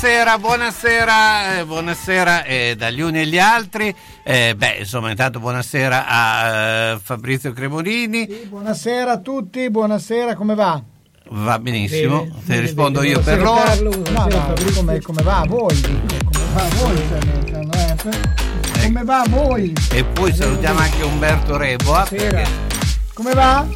Buonasera, buonasera, eh, buonasera eh, dagli uni e gli altri. Eh, beh, insomma, intanto buonasera a eh, Fabrizio Cremonini. Sì, buonasera a tutti, buonasera, come va? Va benissimo, Bene, ti rispondo bene. io per loro. No, buonasera, no, Fabrizio. come, come va a voi? Come va a voi? cioè, eh? Come va a voi? E poi salutiamo anche Umberto Reboa. Buonasera. perché- Come va?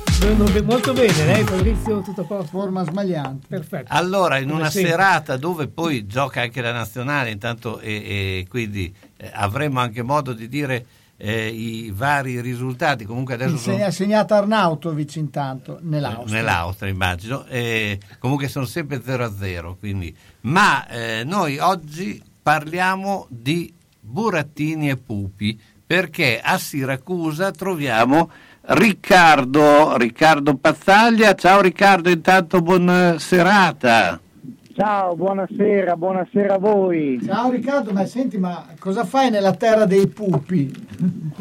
Molto bene, lei Fabrizio, tutto a posto? Forma smagliante. Perfetto. Allora, in Come una sempre. serata dove poi gioca anche la nazionale, intanto e, e quindi eh, avremo anche modo di dire eh, i vari risultati. Comunque adesso sono- Insegna- Ha segnato Arnautovic intanto nell'Austria. Nell'Austria, immagino. Eh, comunque sono sempre 0 a 0. Quindi. Ma eh, noi oggi parliamo di burattini e pupi perché a Siracusa troviamo Riccardo, Riccardo Pazzaglia. Ciao Riccardo, intanto buona serata. Ciao, buonasera, buonasera a voi. Ciao Riccardo, ma senti, ma cosa fai nella terra dei pupi?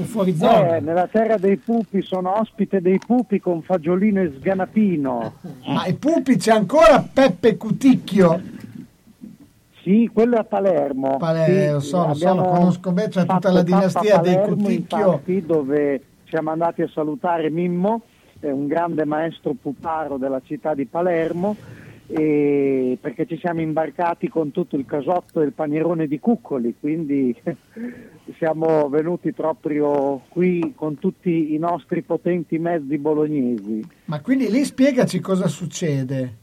Fuori zona. Eh, nella terra dei pupi sono ospite dei pupi con fagiolino e sganapino. Ma i pupi c'è ancora Peppe Cuticchio. Sì, quello è a Palermo. Pale- Sì, lo so, lo so, lo conosco bene, c'è tutta la dinastia dei Palermo, Cuticchio. infatti, dove siamo andati a salutare Mimmo, un grande maestro puparo della città di Palermo, e- perché ci siamo imbarcati con tutto il casotto e il panierone di cuccoli, quindi siamo venuti proprio qui con tutti i nostri potenti mezzi bolognesi. Ma quindi lì spiegaci cosa succede.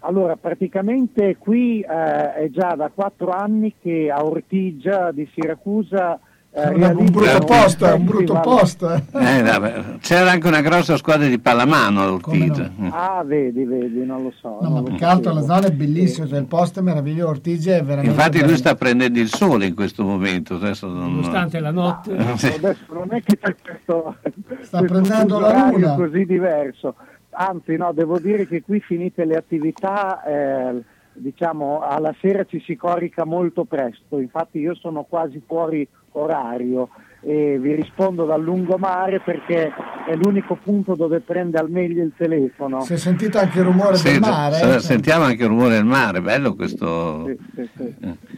Allora, praticamente qui eh, è già da quattro anni che a Ortigia di Siracusa eh, È un- brutto posto, è un brutto posto. eh. Eh, C'era anche una grossa squadra di pallamano a Come no? Ortigia. Ah, vedi, vedi, non lo so. No, non ma che altro la zona è bellissima, cioè il posto è meraviglioso, Ortigia è veramente Infatti lui bello. sta prendendo il sole in questo momento. Adesso non- Nonostante la notte. Sì. Adesso non è che c'è questo, Sta questo prendendo la luna. così diverso. Anzi, no, devo dire che qui finite le attività, eh, diciamo, alla sera ci si corica molto presto. Infatti io sono quasi fuori orario e vi rispondo dal lungomare perché è l'unico punto dove prende al meglio il telefono. Si è sentito anche il rumore Sì, del mare? eh? Cioè, sentiamo anche il rumore del mare, bello questo. Sì, sì, effetti,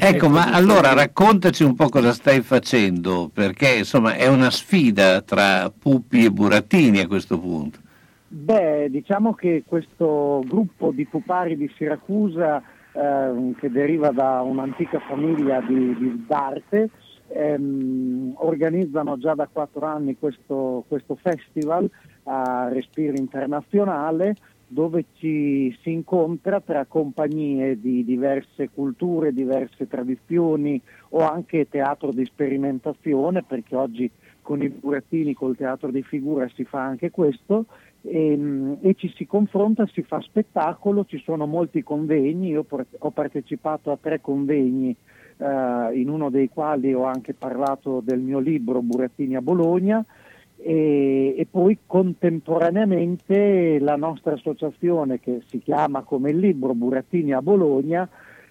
Ecco, ma allora raccontaci un po' cosa stai facendo, perché insomma è una sfida tra Pupi e Burattini a questo punto. Beh, diciamo che questo gruppo di pupari di Siracusa, ehm, che deriva da un'antica famiglia di, di- d'arte, ehm, organizzano già da quattro anni questo, questo festival a respiro internazionale dove ci si incontra tra compagnie di diverse culture, diverse tradizioni o anche teatro di sperimentazione, perché oggi con i burattini, col teatro di figura si fa anche questo, e, e ci si confronta, si fa spettacolo, ci sono molti convegni, io ho partecipato a tre convegni, eh, in uno dei quali ho anche parlato del mio libro Burattini a Bologna, e, e poi contemporaneamente la nostra associazione che si chiama come il libro Burattini a Bologna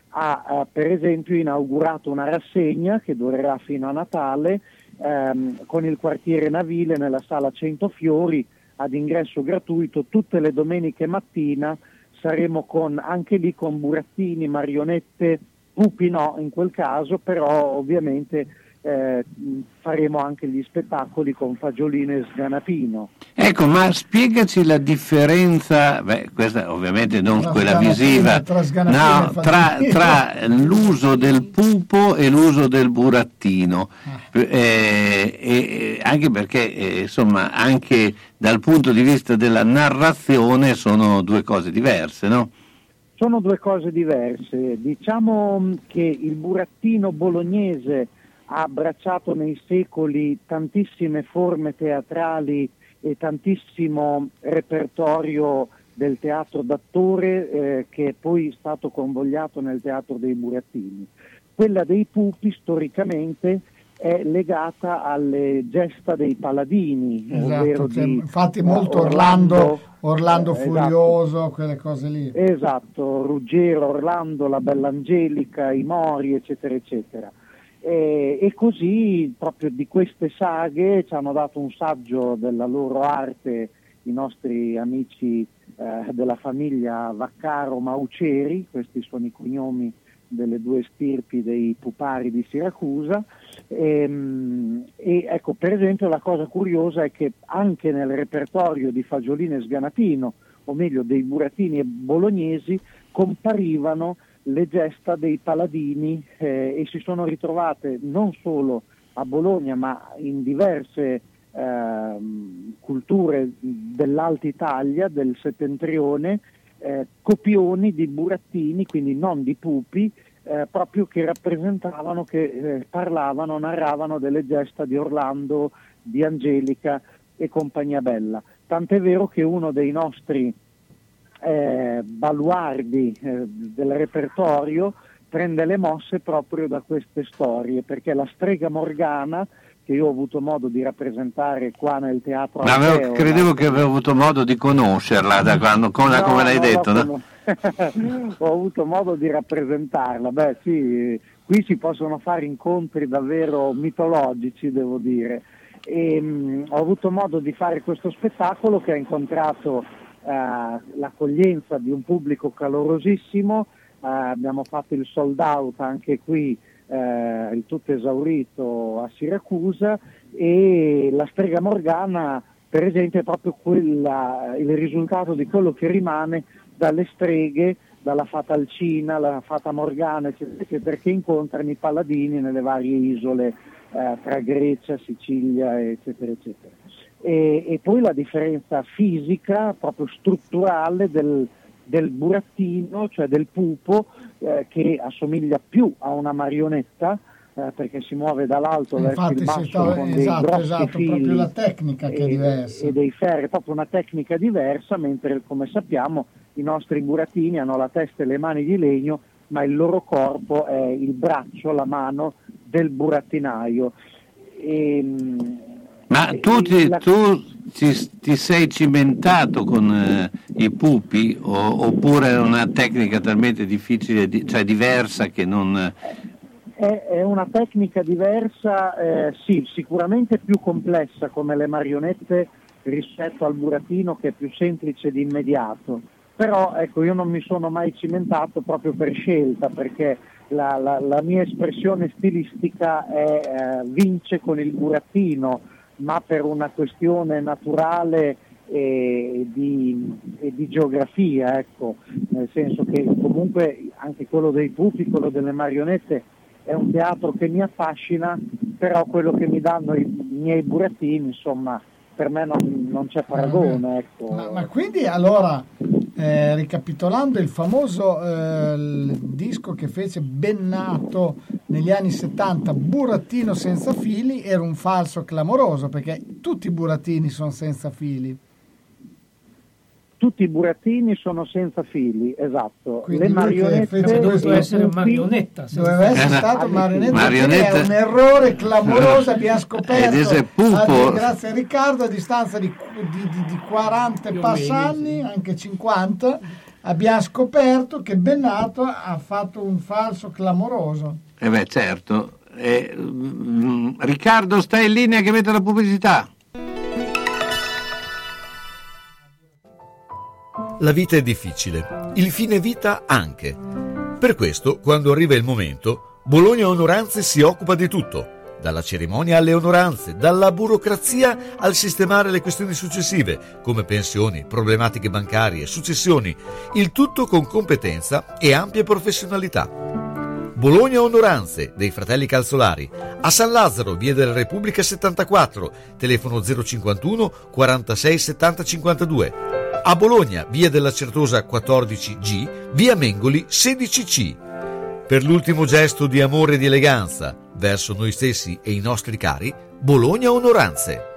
ha eh, per esempio inaugurato una rassegna che durerà fino a Natale ehm, con il quartiere navile nella sala Centofiori ad ingresso gratuito tutte le domeniche mattina saremo con, anche lì con burattini, marionette, pupi no in quel caso, però ovviamente eh, faremo anche gli spettacoli con Fagiolino e Sganapino. Ecco, ma spiegaci la differenza, beh, questa ovviamente non Tra quella visiva, tra no, e tra, tra l'uso del pupo e l'uso del burattino, Ah. Eh, e- anche perché eh, insomma anche dal punto di vista della narrazione sono due cose diverse, no? Sono due cose diverse. Diciamo che il burattino bolognese ha abbracciato nei secoli tantissime forme teatrali e tantissimo repertorio del teatro d'attore eh, che è poi stato convogliato nel teatro dei burattini. Quella dei pupi storicamente è legata alle gesta dei paladini, Esatto, cioè, di infatti eh, molto Orlando, Orlando eh, esatto. Furioso, quelle cose lì. Esatto, Ruggero, Orlando, la Bella Angelica, i Mori, eccetera, eccetera. E, e così proprio di queste saghe ci hanno dato un saggio della loro arte i nostri amici eh, della famiglia Vaccaro Mauceri, questi sono i cognomi delle due stirpi dei pupari di Siracusa. Ehm, E, ecco, per esempio, la cosa curiosa è che anche nel repertorio di Fagiolino e Sganatino, o meglio dei burattini e bolognesi, comparivano le gesta dei paladini eh, e si sono ritrovate non solo a Bologna ma in diverse ehm, culture dell'Alta Italia, del settentrione, eh, copioni di burattini, quindi non di pupi, eh, proprio che rappresentavano, che eh, parlavano, narravano delle gesta di Orlando, di Angelica e compagnia bella. Tant'è vero che uno dei nostri eh, baluardi eh, del repertorio prende le mosse proprio da queste storie, perché la strega Morgana, che io ho avuto modo di rappresentare qua nel teatro Ma avevo- credevo che avevo avuto modo di conoscerla da quando, come, No, come l'hai detto, no, no? ho avuto modo di rappresentarla. Beh, sì, qui si possono fare incontri davvero mitologici, devo dire. E, mh, ho avuto modo di fare questo spettacolo che ha incontrato l'accoglienza di un pubblico calorosissimo eh, abbiamo fatto il sold out anche qui, eh, il tutto esaurito a Siracusa e la strega Morgana per esempio è proprio quella, il risultato di quello che rimane dalle streghe, dalla fata Alcina, la fata Morgana, eccetera, eccetera, incontrano i paladini nelle varie isole eh, tra Grecia, Sicilia, eccetera, eccetera. E, e poi la differenza fisica, proprio strutturale del, del burattino, cioè del pupo, eh, che assomiglia più a una marionetta, eh, perché si muove dall'alto verso Infatti il si basso sta- con dei esatto, grossi esatto, fili proprio la tecnica che è e- diversa. e dei ferri, è proprio una tecnica diversa, mentre come sappiamo i nostri burattini hanno la testa e le mani di legno, ma il loro corpo è il braccio, la mano del burattinaio. E, Ma e- tu, ti, la- tu ti, ti sei cimentato con eh, i pupi o- oppure è una tecnica talmente difficile, di- cioè diversa che non... È, è una tecnica diversa, eh, sì, sicuramente più complessa come le marionette rispetto al burattino che è più semplice di immediato. Però ecco, io non mi sono mai cimentato proprio per scelta, perché la, la- la mia espressione stilistica è, eh, vince con il burattino, ma per una questione naturale e di, e di geografia, ecco, nel senso che comunque anche quello dei pupi, quello delle marionette è un teatro che mi affascina, però quello che mi danno i miei burattini, insomma, per me non, non c'è paragone. Ecco. Ma, ma quindi allora, eh, ricapitolando il famoso eh, il disco che fece Bennato negli anni 70, Burattino senza fili, era un falso clamoroso perché tutti i burattini sono senza fili. Tutti i burattini sono senza fili, esatto. Quindi Le marionette Doveva essere pupi- marionetta. Doveva essere stato marionetta, marionetta. è un errore clamoroso, abbiamo scoperto, Ed è pupo. a- grazie a Riccardo, a distanza di, di- di- di 40 e Più o passa meno, anni, sì. anche 50, abbiamo scoperto che Bennato ha fatto un falso clamoroso. Eh beh, certo. Eh, mm, Riccardo, stai in linea che mette la pubblicità. La vita è difficile, il fine vita anche. Per questo, quando arriva il momento, Bologna Onoranze si occupa di tutto, dalla cerimonia alle onoranze, dalla burocrazia al sistemare le questioni successive, come pensioni, problematiche bancarie, successioni, il tutto con competenza e ampia professionalità. Bologna Onoranze dei fratelli Calzolari a San Lazzaro, via della Repubblica 74, telefono 051 46 70 52. A Bologna, via della Certosa 14G, via Mengoli 16C. Per l'ultimo gesto di amore e di eleganza verso noi stessi e i nostri cari, Bologna Onoranze.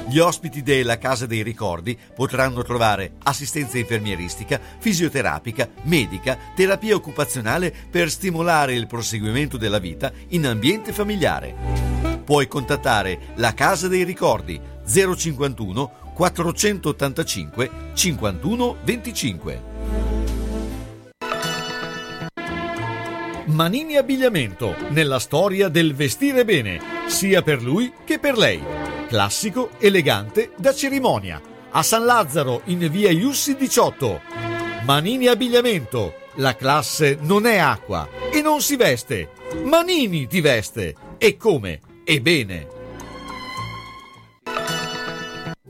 Gli ospiti della Casa dei Ricordi potranno trovare assistenza infermieristica, fisioterapica, medica, terapia occupazionale per stimolare il proseguimento della vita in ambiente familiare. Puoi contattare la Casa dei Ricordi 051 485 51 25. Manini Abbigliamento, nella storia del vestire bene, sia per lui che per lei. Classico, elegante, da cerimonia. A San Lazzaro, in via Iussi 18. Manini Abbigliamento, la classe non è acqua e non si veste. Manini ti veste. E come? E bene.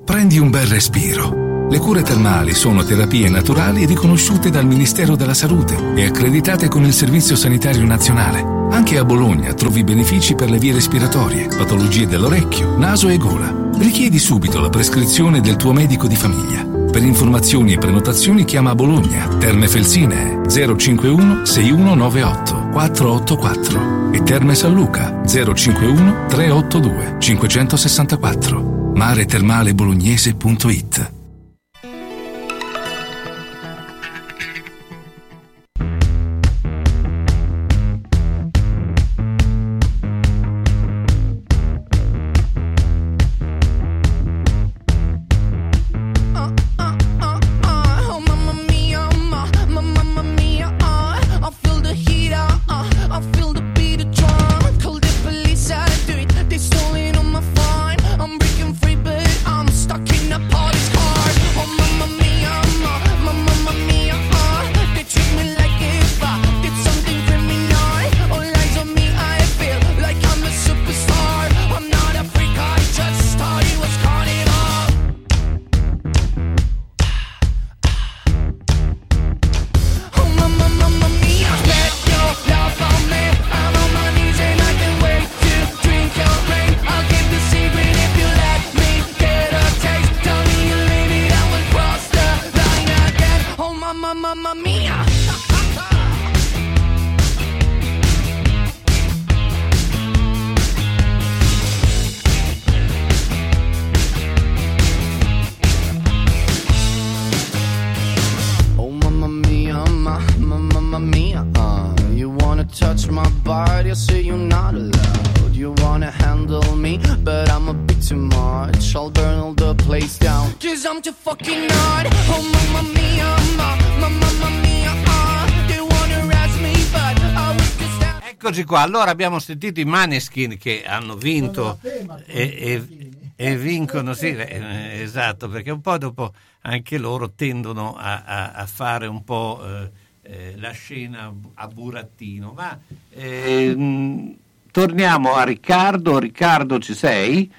Prendi un bel respiro. Le cure termali sono terapie naturali riconosciute dal Ministero della Salute e accreditate con il Servizio Sanitario Nazionale. Anche a Bologna trovi benefici per le vie respiratorie, patologie dell'orecchio, naso e gola. Richiedi subito la prescrizione del tuo medico di famiglia. Per informazioni e prenotazioni chiama Bologna, Terme Felsine 051 6198 484 e Terme San Luca 051 382 564 maretermalebolognese.it I'm qua, allora abbiamo sentito i Maneskin che hanno vinto e, e- e vincono, sì, eh, esatto, perché un po' dopo anche loro tendono a, a- a fare un po' eh, eh, la scena a burattino. Ma ehm, torniamo a Riccardo, Riccardo ci sei?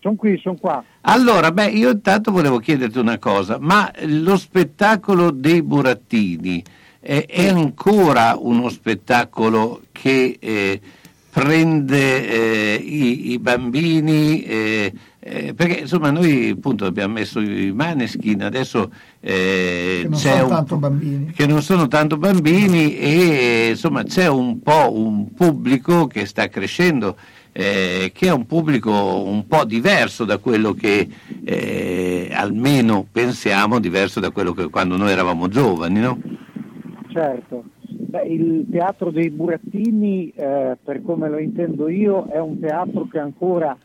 Sono qui, sono qua. Allora, beh, io intanto volevo chiederti una cosa, ma lo spettacolo dei burattini eh, è ancora uno spettacolo che eh, prende eh, i, i bambini? eh, eh, perché insomma noi appunto abbiamo messo i maneskin, adesso Che non un- tanto bambini. che non sono tanto bambini e insomma c'è un po' un pubblico che sta crescendo, eh, che è un pubblico un po' diverso da quello che eh, almeno pensiamo, diverso da quello che quando noi eravamo giovani, no? Certo. Beh, il teatro dei burattini, eh, per come lo intendo io, è un teatro che ancora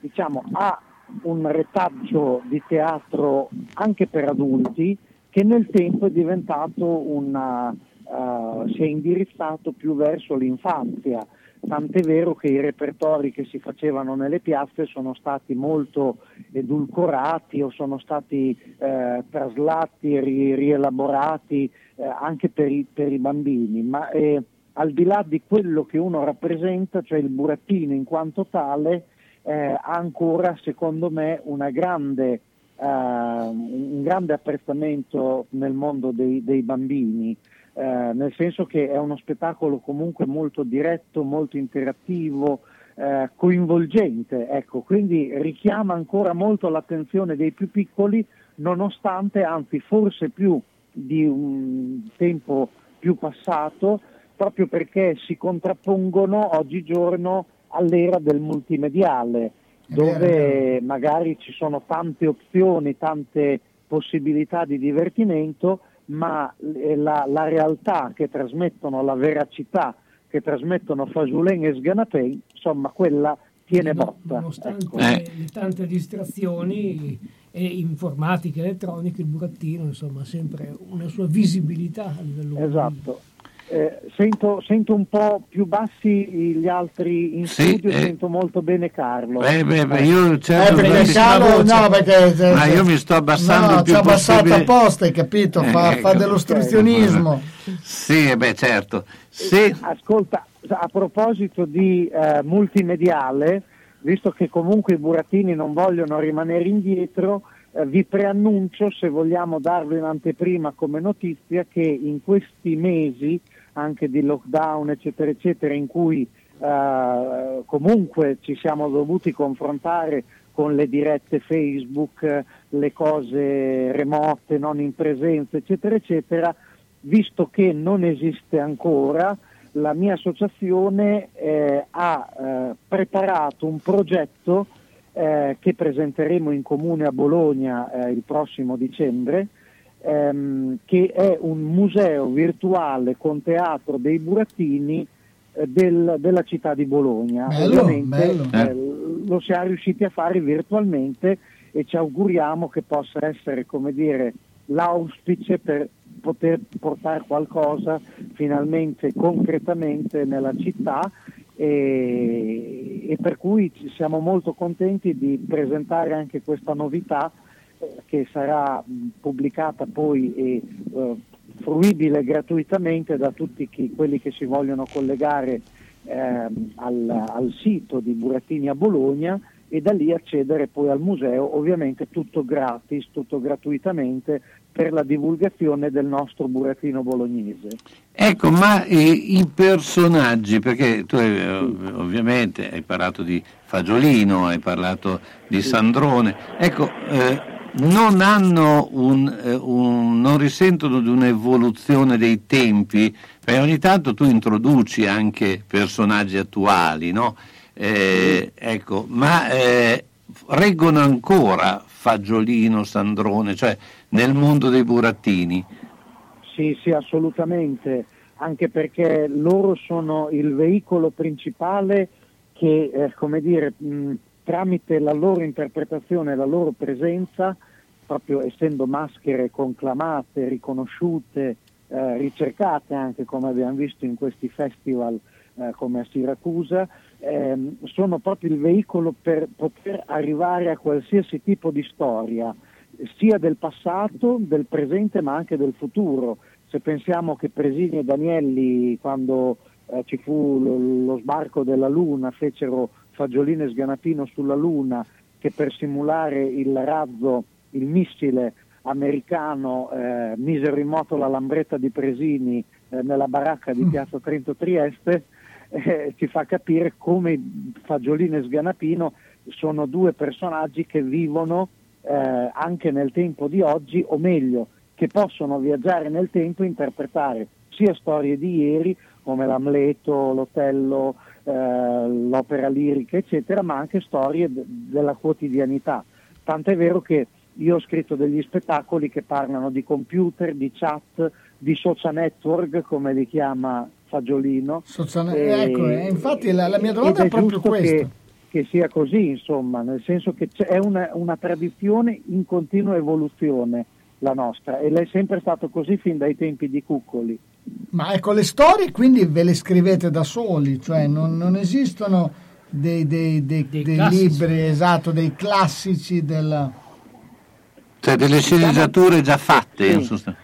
diciamo, ha un retaggio di teatro anche per adulti che nel tempo è diventato una, eh, si è indirizzato più verso l'infanzia. Tant'è vero che i repertori che si facevano nelle piazze sono stati molto edulcorati o sono stati eh, traslati ri- rielaborati eh, anche per i, per i bambini, ma eh, al di là di quello che uno rappresenta, cioè il burattino in quanto tale, eh, ha ancora secondo me grande, eh, un grande apprezzamento nel mondo dei, dei bambini. eh, nel senso che è uno spettacolo comunque molto diretto, molto interattivo, eh, coinvolgente, ecco, quindi richiama ancora molto l'attenzione dei più piccoli, nonostante, anzi forse più di un tempo più passato, proprio perché si contrappongono oggigiorno all'era del multimediale, dove magari ci sono tante opzioni, tante possibilità di divertimento, ma eh, la, la realtà che trasmettono, la veracità che trasmettono Fasulen e Sganapei, insomma quella tiene botta. Nonostante ecco. Le tante distrazioni e informatiche, elettroniche, il burattino insomma ha sempre una sua visibilità a livello Esatto. Eh, sento, sento un po' più bassi gli altri in Sì, studio, eh. sento molto bene Carlo. Eh, beh, beh, io Eh, certo perché sì, Carlo, no, perché Ma io mi sto abbassando no, più ci ha abbassato apposta, hai capito? Fa, Eh, fa ecco. dell'ostruzionismo. Sì, eh beh, certo. Se, Ascolta, a proposito di eh, multimediale, visto che comunque i burattini non vogliono rimanere indietro, eh, vi preannuncio, se vogliamo darvi un'anteprima come notizia, che in questi mesi, anche di lockdown, eccetera, eccetera, in cui eh, comunque ci siamo dovuti confrontare con le dirette Facebook, le cose remote, non in presenza, eccetera, eccetera, visto che non esiste ancora, la mia associazione eh, ha eh, preparato un progetto eh, che presenteremo in comune a Bologna eh, il prossimo dicembre, ehm, che è un museo virtuale con teatro dei burattini eh, del- della città di Bologna. Bello, Ovviamente bello. eh, lo si è riusciti a fare virtualmente e ci auguriamo che possa essere, come dire, l'auspice per poter portare qualcosa finalmente concretamente nella città e, e per cui siamo molto contenti di presentare anche questa novità eh, che sarà pubblicata poi e eh, fruibile gratuitamente da tutti chi- quelli che si vogliono collegare ehm, al, al sito di Burattini a Bologna e da lì accedere poi al museo, ovviamente tutto gratis, tutto gratuitamente per la divulgazione del nostro burattino bolognese. Ecco, ma eh, i personaggi, perché tu eh, ov- ovviamente hai parlato di Fagiolino, hai parlato di Sandrone, ecco, eh, non hanno un, eh, un- non risentono di un'evoluzione dei tempi, perché ogni tanto tu introduci anche personaggi attuali, no? Eh, ecco, ma eh, reggono ancora Fagiolino, Sandrone, cioè nel mondo dei burattini? Sì, sì, assolutamente, anche perché loro sono il veicolo principale che, eh, come dire, mh, tramite la loro interpretazione la loro presenza proprio essendo maschere conclamate, riconosciute, eh, ricercate anche come abbiamo visto in questi festival eh, come a Siracusa, ehm, sono proprio il veicolo per poter arrivare a qualsiasi tipo di storia, sia del passato, del presente ma anche del futuro. Se pensiamo che Presini e Danielli quando eh, ci fu lo, lo sbarco della Luna fecero Fagiolino e Sganapino sulla Luna che per simulare il razzo, il missile americano eh, misero in moto la lambretta di Presini eh, nella baracca di Piazza Trento Trieste, eh, ci fa capire come Fagiolino e Sganapino sono due personaggi che vivono eh, anche nel tempo di oggi, o meglio, che possono viaggiare nel tempo e interpretare sia storie di ieri come l'Amleto, l'Otello, eh, l'opera lirica, eccetera, ma anche storie de- della quotidianità. Tant'è vero che io ho scritto degli spettacoli che parlano di computer, di chat, di social network, come li chiama Fagiolino. Social- E- ecco, eh, infatti la, la mia domanda ed è proprio questa. Che, che sia così, insomma, nel senso che c'è- è una, una tradizione in continua evoluzione la nostra e l'è sempre stato così fin dai tempi di Cuccoli. Ma ecco, le storie quindi ve le scrivete da soli, cioè non, non esistono dei, dei- dei- Dei libri, esatto, dei classici del... Cioè delle sceneggiature già fatte. Sì. in sostanza.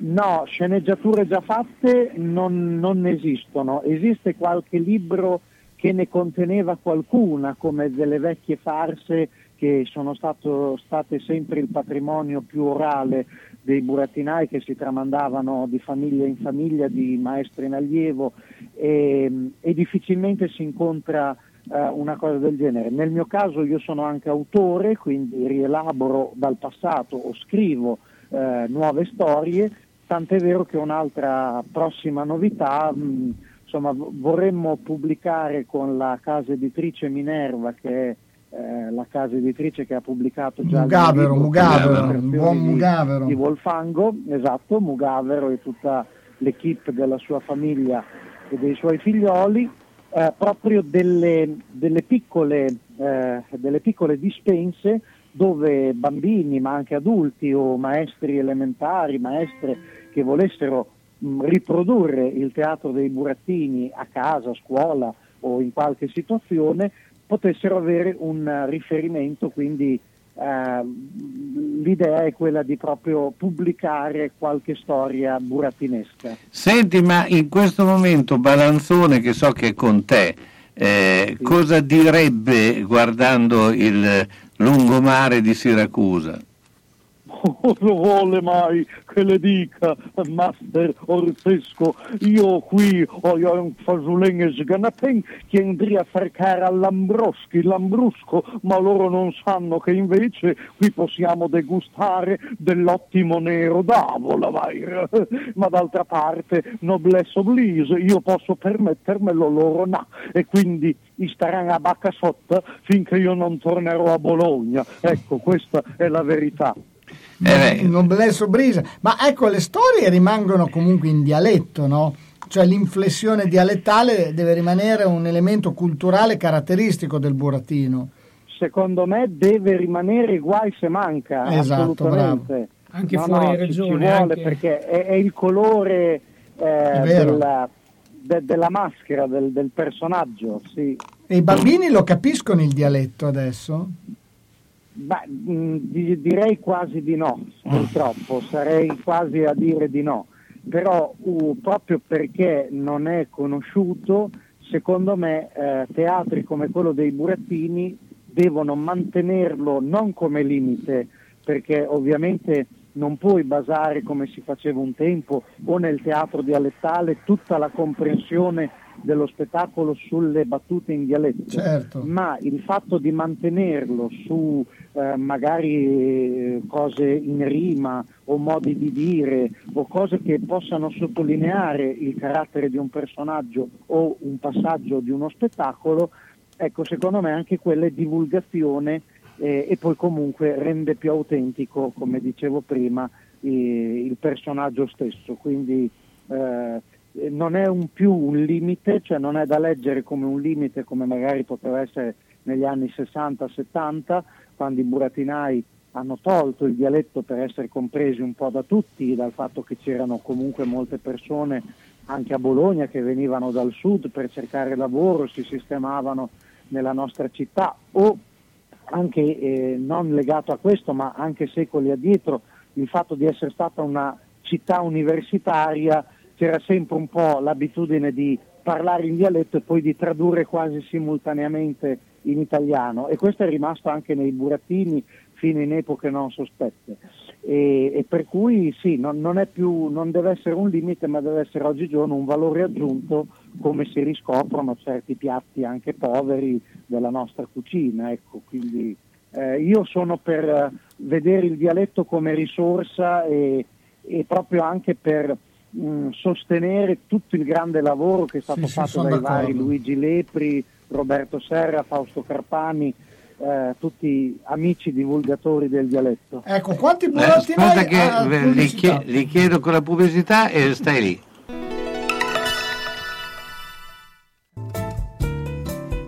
No, sceneggiature già fatte non, non esistono. Esiste qualche libro che ne conteneva qualcuna, come delle vecchie farse che sono stato- state sempre il patrimonio più orale dei burattinai che si tramandavano di famiglia in famiglia, di maestro in allievo e, e difficilmente si incontra eh, una cosa del genere. Nel mio caso io sono anche autore, quindi rielaboro dal passato o scrivo eh, nuove storie, tant'è vero che un'altra prossima novità, mh, insomma, v- vorremmo pubblicare con la casa editrice Minerva, che è eh, la casa editrice che ha pubblicato già Mugavero, libro, Mugavero, buon di- Mugavero. di Wolfango, esatto, Mugavero e tutta l'equipe della sua famiglia e dei suoi figlioli, eh, proprio delle, delle piccole, eh, delle piccole dispense dove bambini, ma anche adulti o maestri elementari, maestre che volessero mh, riprodurre il teatro dei burattini a casa, a scuola o in qualche situazione, potessero avere un eh, riferimento, quindi eh, l'idea è quella di proprio pubblicare qualche storia burattinesca. Senti, ma in questo momento Balanzone, che so che è con te, eh, cosa direbbe guardando il lungomare di Siracusa? Cosa vuole mai che le dica, Master Orzesco? Io qui ho un fasuleng e sganapen che andrà a far cara all'Ambroschi, l'Ambrusco, ma loro non sanno che invece qui possiamo degustare dell'ottimo nero d'avola, vai. ma d'altra parte, noblesse oblige, io posso permettermelo, loro no, e quindi staranno a bacca sotto finché io non tornerò a Bologna. Ecco, questa è la verità. Eh, Noblesse oblige. Ma ecco, le storie rimangono comunque in dialetto, no? Cioè l'inflessione dialettale deve rimanere un elemento culturale caratteristico del burattino. secondo me deve rimanere guai se manca Esatto, assolutamente Anche No, fuori no, ci- regione, ci vuole anche- perché è, è il colore eh, della, de- della maschera del, del personaggio sì. E i bambini lo capiscono il dialetto adesso? Beh, mh, di- direi quasi di no purtroppo sarei quasi a dire di no. Però uh, proprio perché non è conosciuto secondo me eh, teatri come quello dei burattini devono mantenerlo non come limite perché ovviamente non puoi basare come si faceva un tempo o nel teatro dialettale tutta la comprensione dello spettacolo sulle battute in dialetto Certo. ma il fatto di mantenerlo su eh, magari eh, cose in rima o modi di dire o cose che possano sottolineare il carattere di un personaggio o un passaggio di uno spettacolo, ecco secondo me anche quella è divulgazione eh, e poi comunque rende più autentico, come dicevo prima, eh, il personaggio stesso. Quindi eh, non è un più un limite, cioè non è da leggere come un limite come magari poteva essere negli anni 60-70, quando i burattinai hanno tolto il dialetto per essere compresi un po' da tutti, dal fatto che c'erano comunque molte persone anche a Bologna che venivano dal sud per cercare lavoro, si sistemavano nella nostra città o anche eh, non legato a questo, ma anche secoli addietro, il fatto di essere stata una città universitaria, c'era sempre un po' l'abitudine di parlare in dialetto e poi di tradurre quasi simultaneamente in italiano e questo è rimasto anche nei burattini fino in epoche non sospette e, e per cui sì, non, non, più, non, deve essere un limite ma deve essere oggigiorno un valore aggiunto come si riscoprono certi piatti anche poveri della nostra cucina. Ecco, quindi, eh, io sono per vedere il dialetto come risorsa e, e proprio anche per mh, sostenere tutto il grande lavoro che è stato Sì, sì, fatto sono dai d'accordo. vari Luigi Lepri, Roberto Serra, Fausto Carpani, eh, tutti amici divulgatori del dialetto. Ecco, quanti Eh, burattinoi aspetta che eh, li chiedo con la pubblicità e stai lì.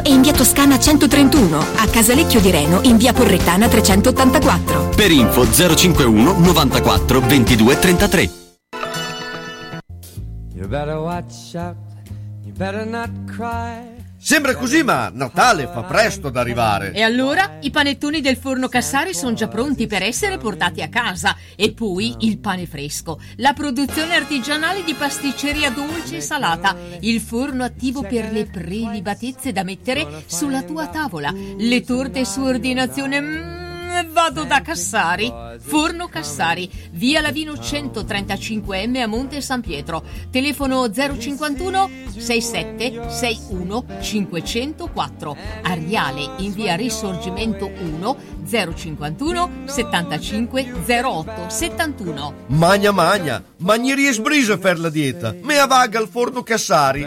e in via Toscana 131, a Casalecchio di Reno in via Porrettana 384. Per info 051 94 22 33. You better watch out, you better not cry. Sembra così, ma Natale fa presto ad arrivare. E allora i panettoni del forno Cassari sono già pronti per essere portati a casa. E poi il pane fresco, la produzione artigianale di pasticceria dolce e salata, il forno attivo per le prelibatezze da mettere sulla tua tavola, le torte su ordinazione. Mm, vado da Cassari. Forno Cassari, via Lavino 135M a Monte San Pietro. Telefono 051 67 61 504. Ariale in via Risorgimento 1 051 75 08 71. Magna magna, ma gli riesbrisa per la dieta. Me avaga al forno Cassari.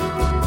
Ce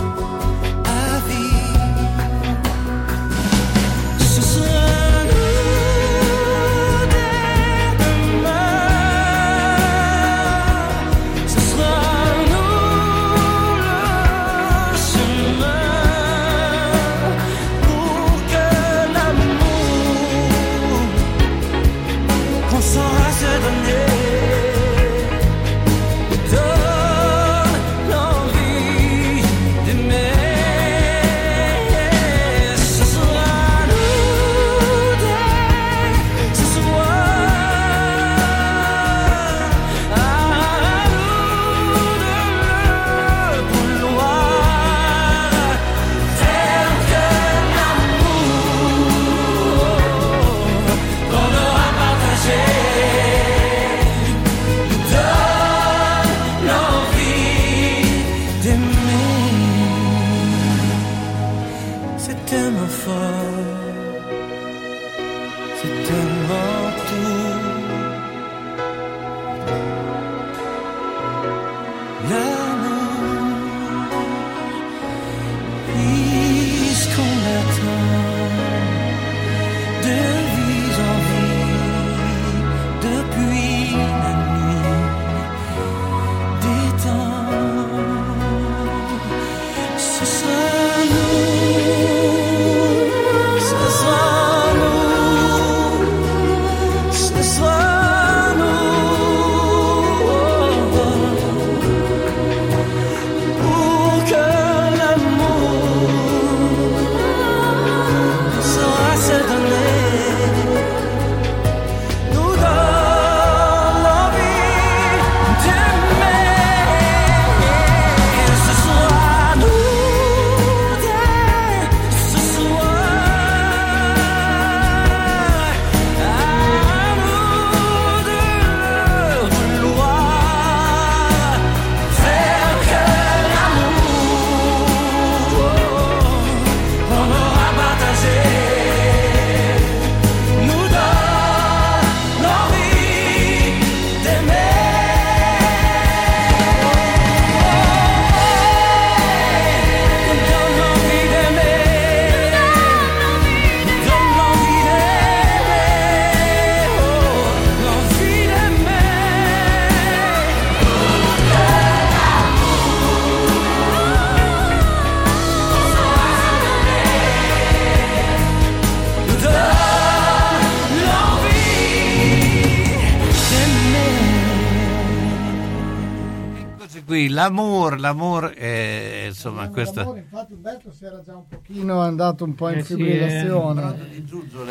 l'amour, l'amour, eh, insomma, questo... L'amore, infatti Umberto si era già un pochino andato un po' in Eh sì, fibrillazione.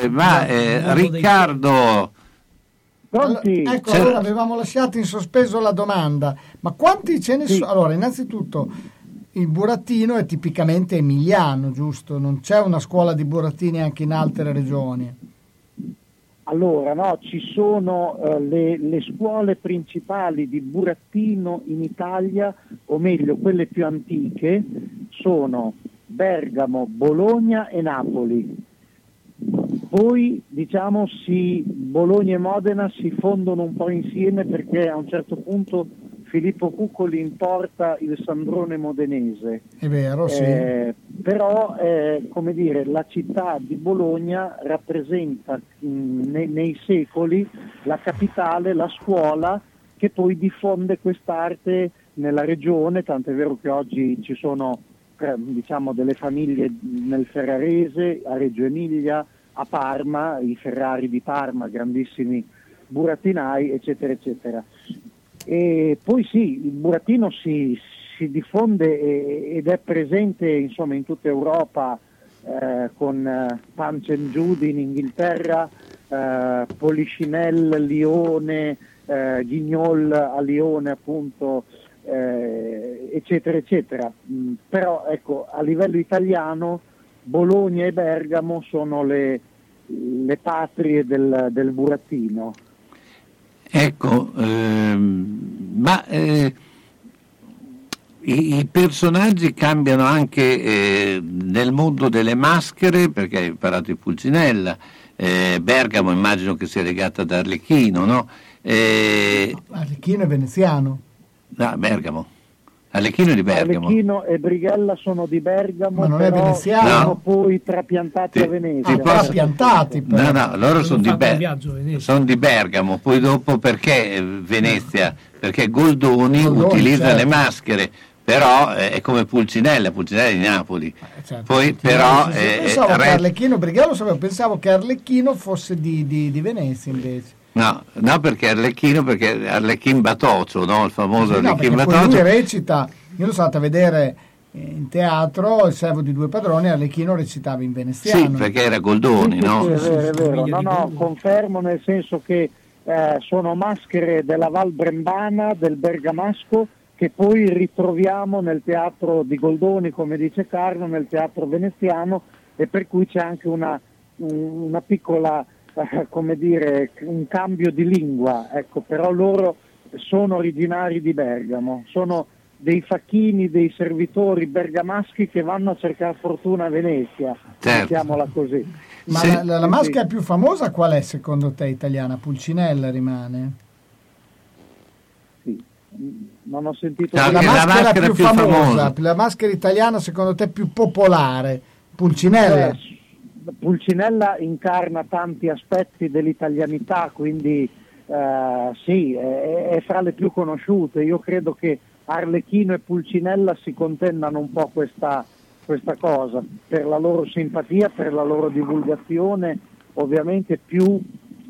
Eh, Ma eh, Riccardo, Pronti? Ecco, allora avevamo lasciato in sospeso la domanda, ma quanti ce ne Sì. sono? Allora, innanzitutto, il burattino è tipicamente emiliano, giusto? Non c'è una scuola di burattini anche in altre regioni. Allora, no, ci sono eh, le, le scuole principali di burattino in Italia, o meglio, quelle più antiche, sono Bergamo, Bologna e Napoli. Poi, diciamo, si, Bologna e Modena si fondono un po' insieme perché a un certo punto Filippo Cuccoli importa il Sandrone modenese. È vero, sì. Eh, però, eh, come dire, la città di Bologna rappresenta mh, nei, nei secoli la capitale, la scuola che poi diffonde quest'arte nella regione, tant'è vero che oggi ci sono eh, diciamo, delle famiglie nel Ferrarese, a Reggio Emilia, a Parma, i Ferrari di Parma, grandissimi burattinai, eccetera, eccetera. E poi sì, il burattino si, si diffonde ed è presente insomma, in tutta Europa eh, con Punch and Judy in Inghilterra, eh, Polichinelle, Lione, eh, Guignol a Lione appunto, eh, eccetera, eccetera. Mm, però ecco, a livello italiano Bologna e Bergamo sono le, le patrie del, del burattino. Ecco, ehm, ma eh, i, i personaggi cambiano anche eh, nel mondo delle maschere, perché hai parlato di Pulcinella, eh, Bergamo immagino che sia legata ad Arlecchino, no? Eh, Arlecchino è veneziano. no, Bergamo. Arlecchino è di Bergamo. Arlecchino e Brighella sono di Bergamo, Ma non è però veneziano? sono No. poi trapiantati Ti- a Venezia. ti posso- Trapiantati, però. No, no, loro sono di, Ber- viaggio a Venezia. son di Bergamo, poi dopo perché eh, Venezia? Perché Goldoni, Goldoni, utilizza certo. le maschere, però eh, è come Pulcinella, Pulcinella è di Napoli. certo. Poi però Io eh, pensavo che re- Arlecchino, sapevo, pensavo che Arlecchino fosse di, di- di Venezia invece. No, no, perché Arlecchino, perché Arlecchin Batocio, no? il famoso Sì, no, Arlecchin perché poi lui Batocio. recita, io lo sono andato a vedere eh, in teatro, il servo di due padroni, Arlecchino recitava in Sì, veneziano. perché era Goldoni, Sì, no? sì, sì, è vero, è vero. No, no, confermo nel senso che eh, sono maschere della Val Brembana, del Bergamasco, che poi ritroviamo nel teatro di Goldoni, come dice Carlo, nel teatro veneziano, e per cui c'è anche una, un- una piccola, eh, come dire, un cambio di lingua, ecco, però loro sono originari di Bergamo, sono dei facchini, dei servitori bergamaschi che vanno a cercare fortuna a Venezia, Certo. mettiamola così. Ma Sì. la, la- maschera sì. più famosa qual è secondo te italiana? Pulcinella rimane? Sì. Non ho sentito No, la, che dire. la maschera, maschera più, più famosa, famosa. la maschera italiana secondo te più popolare? Pulcinella? Eh, Pulcinella incarna tanti aspetti dell'italianità, quindi eh, sì, è, è fra le più conosciute. Io credo che Arlecchino e Pulcinella si contendano un po' questa, questa cosa, per la loro simpatia, per la loro divulgazione, ovviamente più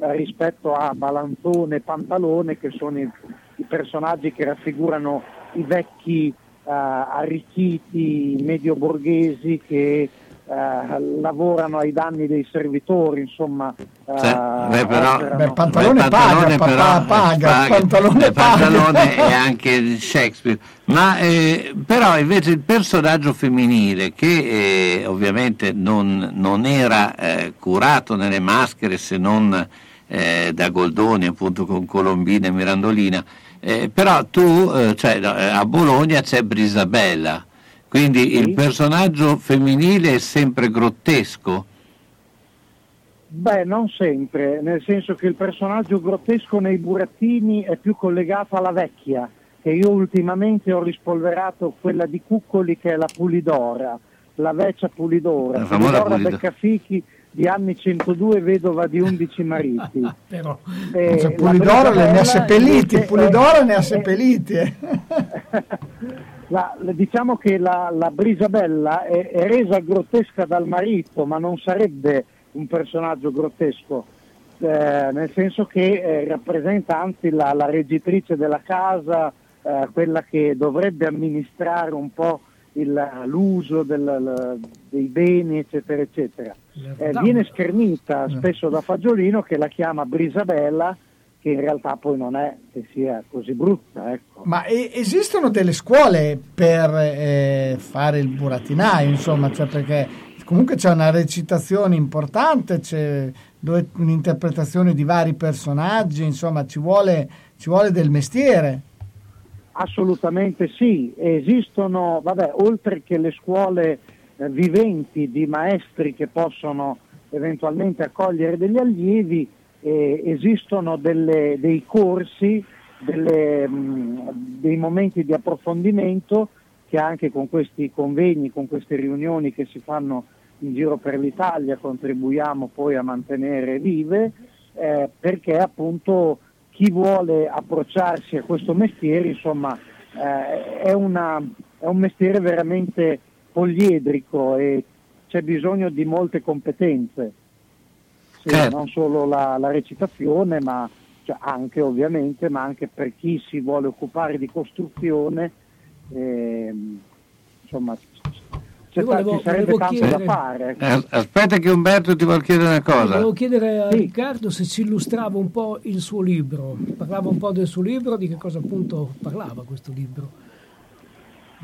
eh, rispetto a Balanzone e Pantalone, che sono i, i personaggi che raffigurano i vecchi eh, arricchiti medio borghesi che eh, lavorano ai danni dei servitori, insomma. eh, Cioè, beh, però- operano- Beh, Pantalone Beh, paga, papà però, paga, eh, Pantalone Beh, paga. Pantalone è anche di Shakespeare. Ma eh, però invece il personaggio femminile che eh, ovviamente non, non era eh, curato nelle maschere se non eh, da Goldoni appunto con Colombina e Mirandolina, eh, però tu, eh, cioè, eh, a Bologna c'è Brisabella, quindi Sì. il personaggio femminile è sempre grottesco. Beh, non sempre, nel senso che il personaggio grottesco nei burattini è più collegato alla vecchia, che io ultimamente ho rispolverato quella di Cuccoli che è la Pulidora, la vecchia Pulidora, La famosa Pulidora Pulidora. Beccafichi di anni 102, vedova di 11 mariti. Però E Cioè, Pulidoro ne ha seppelliti, Pulidoro è- ne ha è- seppelliti. eh. La- la- diciamo che la, la Brisabella è, è resa grottesca dal marito, ma non sarebbe un personaggio grottesco, eh, nel senso che eh, rappresenta anzi la, la reggitrice della casa, eh, quella che dovrebbe amministrare un po' il- l'uso del- dei beni, eccetera, eccetera. Eh, viene schernita spesso da Fagiolino che la chiama Brisabella, che in realtà poi non è che sia così brutta. Ecco. Ma esistono delle scuole per eh, fare il burattinaio, insomma, cioè perché comunque c'è una recitazione importante, c'è un'interpretazione di vari personaggi, insomma, ci vuole, ci vuole del mestiere. Assolutamente sì, esistono, vabbè, oltre che le scuole eh, viventi di maestri che possono eventualmente accogliere degli allievi, eh, esistono delle- dei corsi, delle, mh, dei momenti di approfondimento che anche con questi convegni, con queste riunioni che si fanno in giro per l'Italia contribuiamo poi a mantenere vive, eh, perché appunto chi vuole approcciarsi a questo mestiere, insomma, eh, è, una- è un mestiere veramente poliedrico e c'è bisogno di molte competenze, Sì, Certo. non solo la, la recitazione, ma cioè, anche ovviamente, ma anche per chi si vuole occupare di costruzione, ehm, insomma, c'è volevo- ci sarebbe tanto chiedere- da fare. Eh, aspetta che Umberto ti vuol chiedere una cosa. Volevo chiedere a Riccardo se ci illustrava un po' il suo libro, parlava un po' del suo libro, di che cosa appunto parlava questo libro.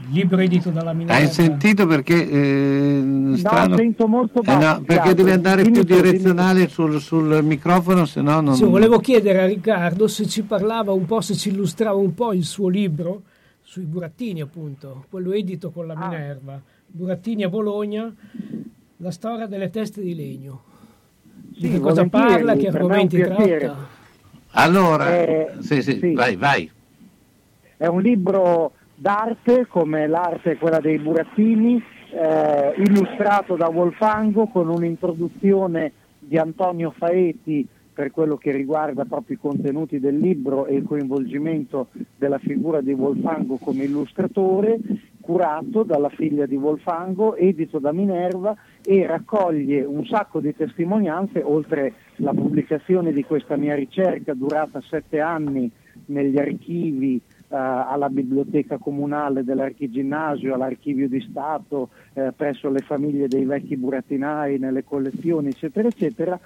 Il libro edito dalla Minerva. Hai sentito perché eh, strano- sento molto Eh no, basso, perché devi andare Dimmi più tu, direzionale sul, sul microfono, se no non... Sì, volevo chiedere a Riccardo se ci parlava un po', se ci illustrava un po' il suo libro sui burattini, appunto, quello edito con la Ah. Minerva. Burattini a Bologna, la storia delle teste di legno. Di Sì, che cosa parla, che argomenti tratta. Allora, Eh, sì, sì, sì. vai, vai. È un libro d'arte, come l'arte quella dei burattini, eh, illustrato da Wolfango con un'introduzione di Antonio Faeti per quello che riguarda proprio i contenuti del libro e il coinvolgimento della figura di Wolfango come illustratore, curato dalla figlia di Wolfango, edito da Minerva e raccoglie un sacco di testimonianze, oltre la pubblicazione di questa mia ricerca durata sette anni negli archivi alla biblioteca comunale dell'Archiginnasio, all'Archivio di Stato, eh, presso le famiglie dei vecchi burattinai, nelle collezioni, eccetera, eccetera,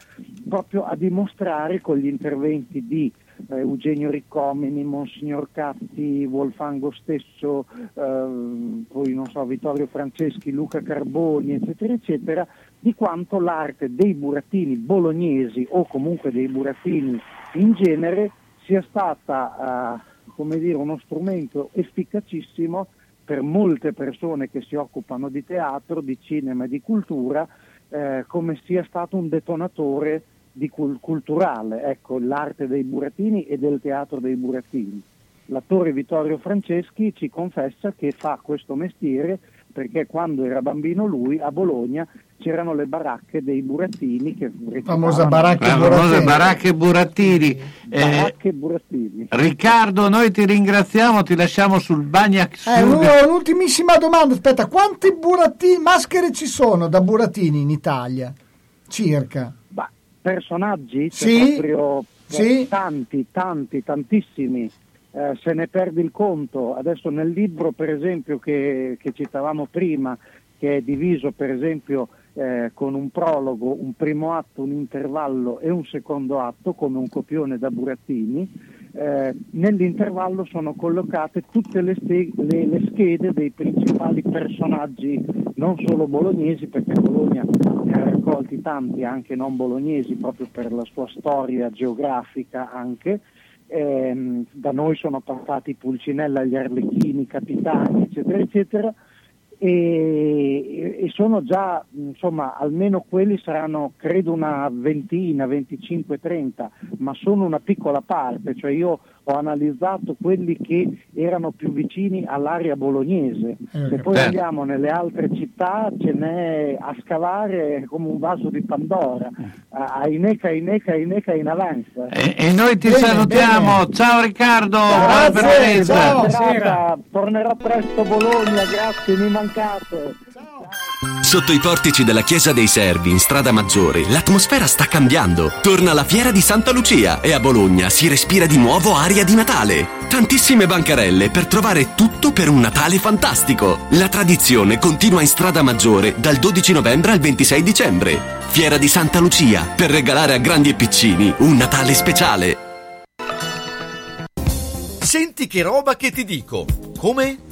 proprio a dimostrare con gli interventi di eh, Eugenio Riccomini, Monsignor Catti, Wolfango stesso, ehm, poi non so, Vittorio Franceschi, Luca Carboni, eccetera, eccetera, di quanto l'arte dei burattini bolognesi o comunque dei burattini in genere sia stata eh, come dire, uno strumento efficacissimo per molte persone che si occupano di teatro, di cinema e di cultura, eh, come sia stato un detonatore cul- culturale, ecco, l'arte dei burattini e del teatro dei burattini. L'attore Vittorio Franceschi ci confessa che fa questo mestiere perché quando era bambino lui a Bologna c'erano le baracche dei burattini che Famosa baracca La famosa baracche burattini. Eh, baracche burattini. Riccardo, noi ti ringraziamo, ti lasciamo sul Bagnac Eh, un'ultimissima domanda, aspetta, quanti burattini, maschere ci sono da burattini in Italia? Circa. personaggi, c'è Sì, proprio eh, sì. tanti, tanti, tantissimi, eh, se ne perde il conto. Adesso nel libro, per esempio, che, che citavamo prima, che è diviso per esempio eh, con un prologo, un primo atto, un intervallo e un secondo atto, come un copione da burattini, eh, nell'intervallo sono collocate tutte le, ste- le- le schede dei principali personaggi, non solo bolognesi, perché Bologna ne ha raccolti tanti anche non bolognesi, proprio per la sua storia geografica anche. Ehm, da noi sono passati Pulcinella, gli Arlecchini, Capitani, eccetera, eccetera. E, e sono già, insomma, almeno quelli saranno credo una ventina, 25, 30, ma sono una piccola parte, cioè io ho analizzato quelli che erano più vicini all'area bolognese. Se poi Bene. andiamo nelle altre città ce n'è a scavare come un vaso di Pandora, a a Ineca, Ineca, Ineca in avanza. E, e noi ti Bene, salutiamo. bene. Ciao Riccardo, buona Grazie, presenza. buona tornerò presto a Bologna, grazie, mi mancate. Sotto i portici della Chiesa dei Servi in Strada Maggiore l'atmosfera sta cambiando. Torna la fiera di Santa Lucia e a Bologna si respira di nuovo aria di Natale. Tantissime bancarelle per trovare tutto per un Natale fantastico. La tradizione continua in Strada Maggiore dal 12 novembre al 26 dicembre. Fiera di Santa Lucia per regalare a grandi e piccini un Natale speciale. Senti che roba che ti dico. Come?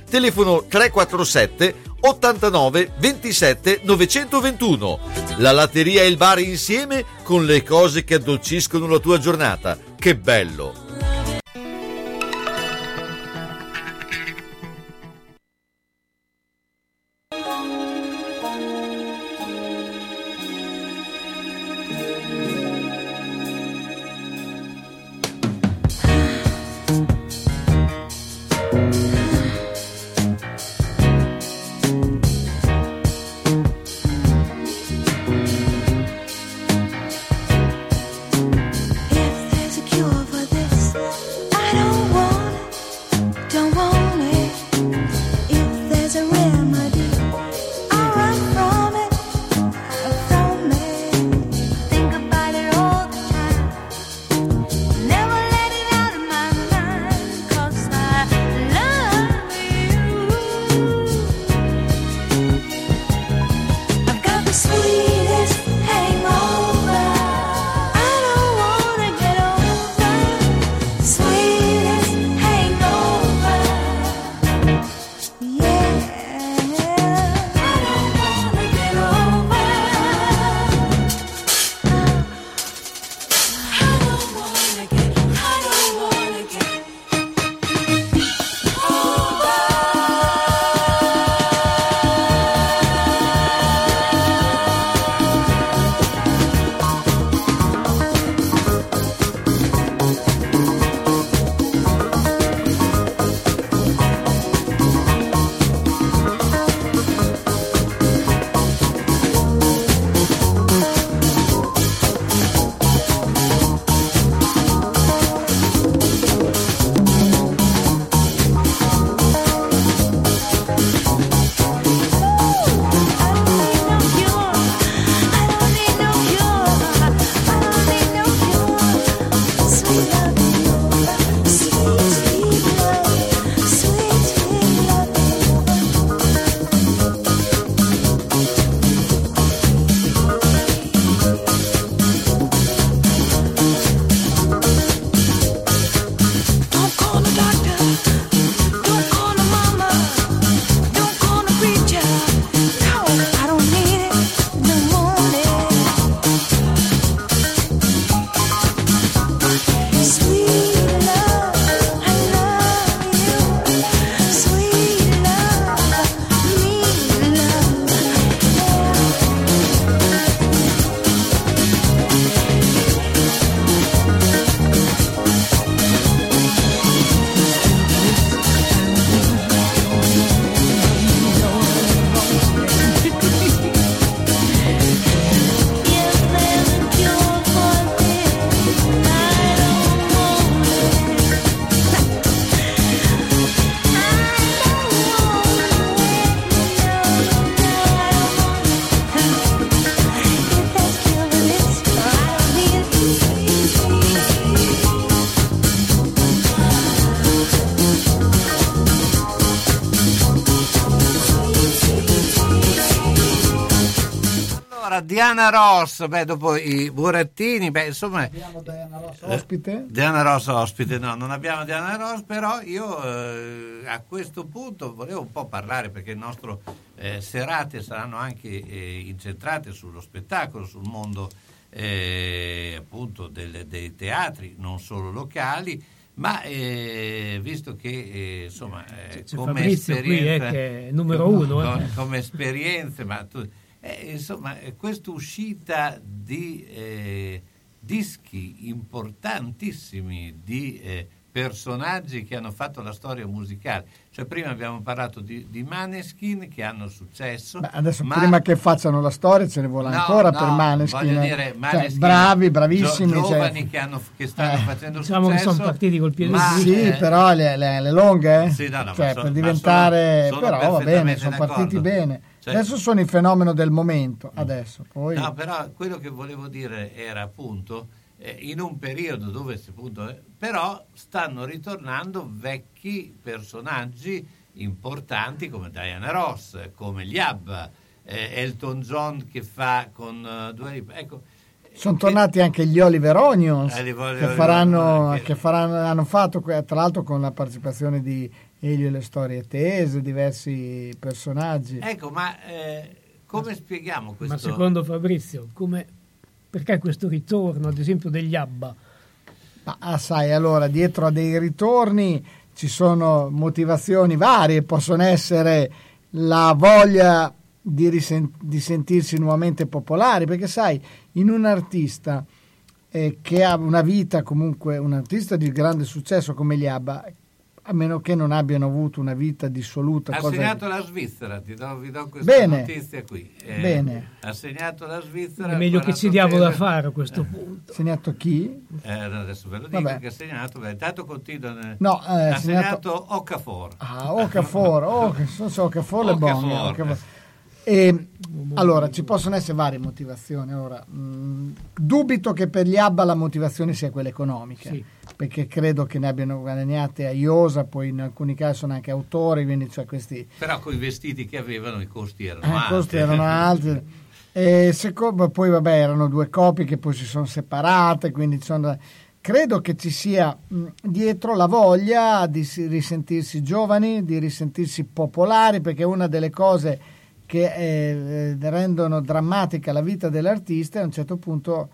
Telefono 347 89 27 921. La latteria e il bar insieme con le cose che addolciscono la tua giornata. Che bello! Ross, beh, dopo i burattini, beh, insomma... Abbiamo Diana Ross ospite. Diana Ross ospite, no, non abbiamo Diana Ross, però io eh, a questo punto volevo un po' parlare perché il nostro eh, serate saranno anche eh, incentrate sullo spettacolo, sul mondo eh, appunto del- dei teatri, non solo locali, ma eh, visto che eh, insomma eh, C'è come Fabrizio qui, esperienza eh, che è numero uno, eh. come, come esperienze, ma tu, eh, insomma, eh, questa uscita di eh, dischi importantissimi di eh, personaggi che hanno fatto la storia musicale. Cioè, prima abbiamo parlato di, di Maneskin che hanno successo. Beh, adesso ma- prima che facciano la storia ce ne vuole No, ancora no, per Maneskin. voglio eh. dire, Cioè, Maneskin, bravi, bravissimi. gio- cioè- giovani che, hanno- che stanno Eh, facendo diciamo che successo. sono partiti col piede ma, sì, eh, però le, le- le lunghe, eh? Sì, no, cioè, sono- per diventare, sono- sono però va bene, sono partiti d'accordo. bene. Cioè- adesso sono il fenomeno del momento, adesso, poi... No, però quello che volevo dire era appunto eh, in un periodo dove appunto, eh, però stanno ritornando vecchi personaggi importanti come Diana Ross, come gli ABBA, eh, Elton John che fa con eh, Dua. Ecco, Sono tornati anche gli Oliver Onions Eh, che, faranno, che- faranno, hanno fatto tra l'altro con la partecipazione di Elio e le storie tese, diversi personaggi. ecco, ma eh, come spieghiamo questo? Ma secondo Fabrizio, come, perché questo ritorno, ad esempio, degli ABBA? Ma ah, sai, allora dietro a dei ritorni ci sono motivazioni varie, possono essere la voglia di, risen- di sentirsi nuovamente popolari, perché sai, in un artista eh, che ha una vita comunque, un artista di grande successo come gli ABBA, a meno che non abbiano avuto una vita dissoluta, Ha cosa- segnato la Svizzera, ti do, vi do questa Bene. notizia qui. Eh, Bene. Ha segnato la Svizzera. È meglio che ci diamo 43 da fare a questo punto. segnato chi? Eh, adesso ve lo dico Vabbè. che ha segnato, beh, intanto continua. nel- No, eh, ha segnato- segnato Okafor. Ah, Okafor, oh, so, so Okafor è Okafor. buono. Okafor. E, allora, ci possono essere varie motivazioni. Ora, mh, dubito che per gli ABBA la motivazione sia quella economica, Sì. perché credo che ne abbiano guadagnate a iosa, poi in alcuni casi sono anche autori, quindi cioè, questi Però con i vestiti che avevano i costi erano eh, alti. costi erano alti. E secondo, poi vabbè, erano due coppie che poi si sono separate, quindi ci sono- credo che ci sia mh, dietro la voglia di si- risentirsi giovani, di risentirsi popolari, perché una delle cose che eh, rendono drammatica la vita dell'artista è a un certo punto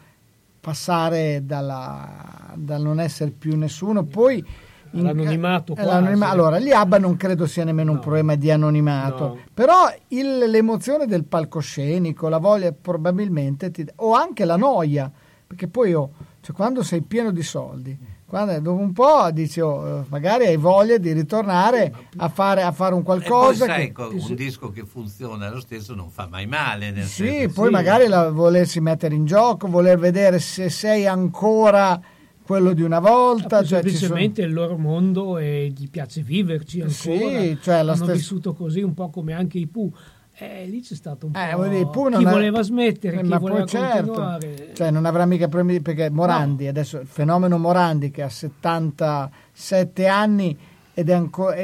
passare dalla- dal non essere più nessuno, poi L'anonimato eh, l'anonima- allora, gli ABBA non credo sia nemmeno un No. problema di anonimato, No. però il- l'emozione del palcoscenico, la voglia probabilmente, ti- o anche la noia, perché poi oh, cioè, quando sei pieno di soldi, quando, dopo un po' dici, oh, eh, magari hai voglia di ritornare a fare, a fare un E poi qualcosa. sai, che- un disco che funziona lo stesso non fa mai male. Nel sì, senso- poi sì. magari la, volersi mettere in gioco, voler vedere se sei ancora quello di una volta. Poi cioè, ci sono- semplicemente il loro mondo e gli piace viverci ancora. Sì, cioè la Hanno stessa- vissuto così un po' come anche i Pooh. Eh, lì c'è stato un Eh, po'... dire, chi voleva smettere, Eh, chi ma voleva certo, continuare. cioè non avrà mica problemi perché Morandi adesso il fenomeno Morandi che ha 77 anni ed è ancora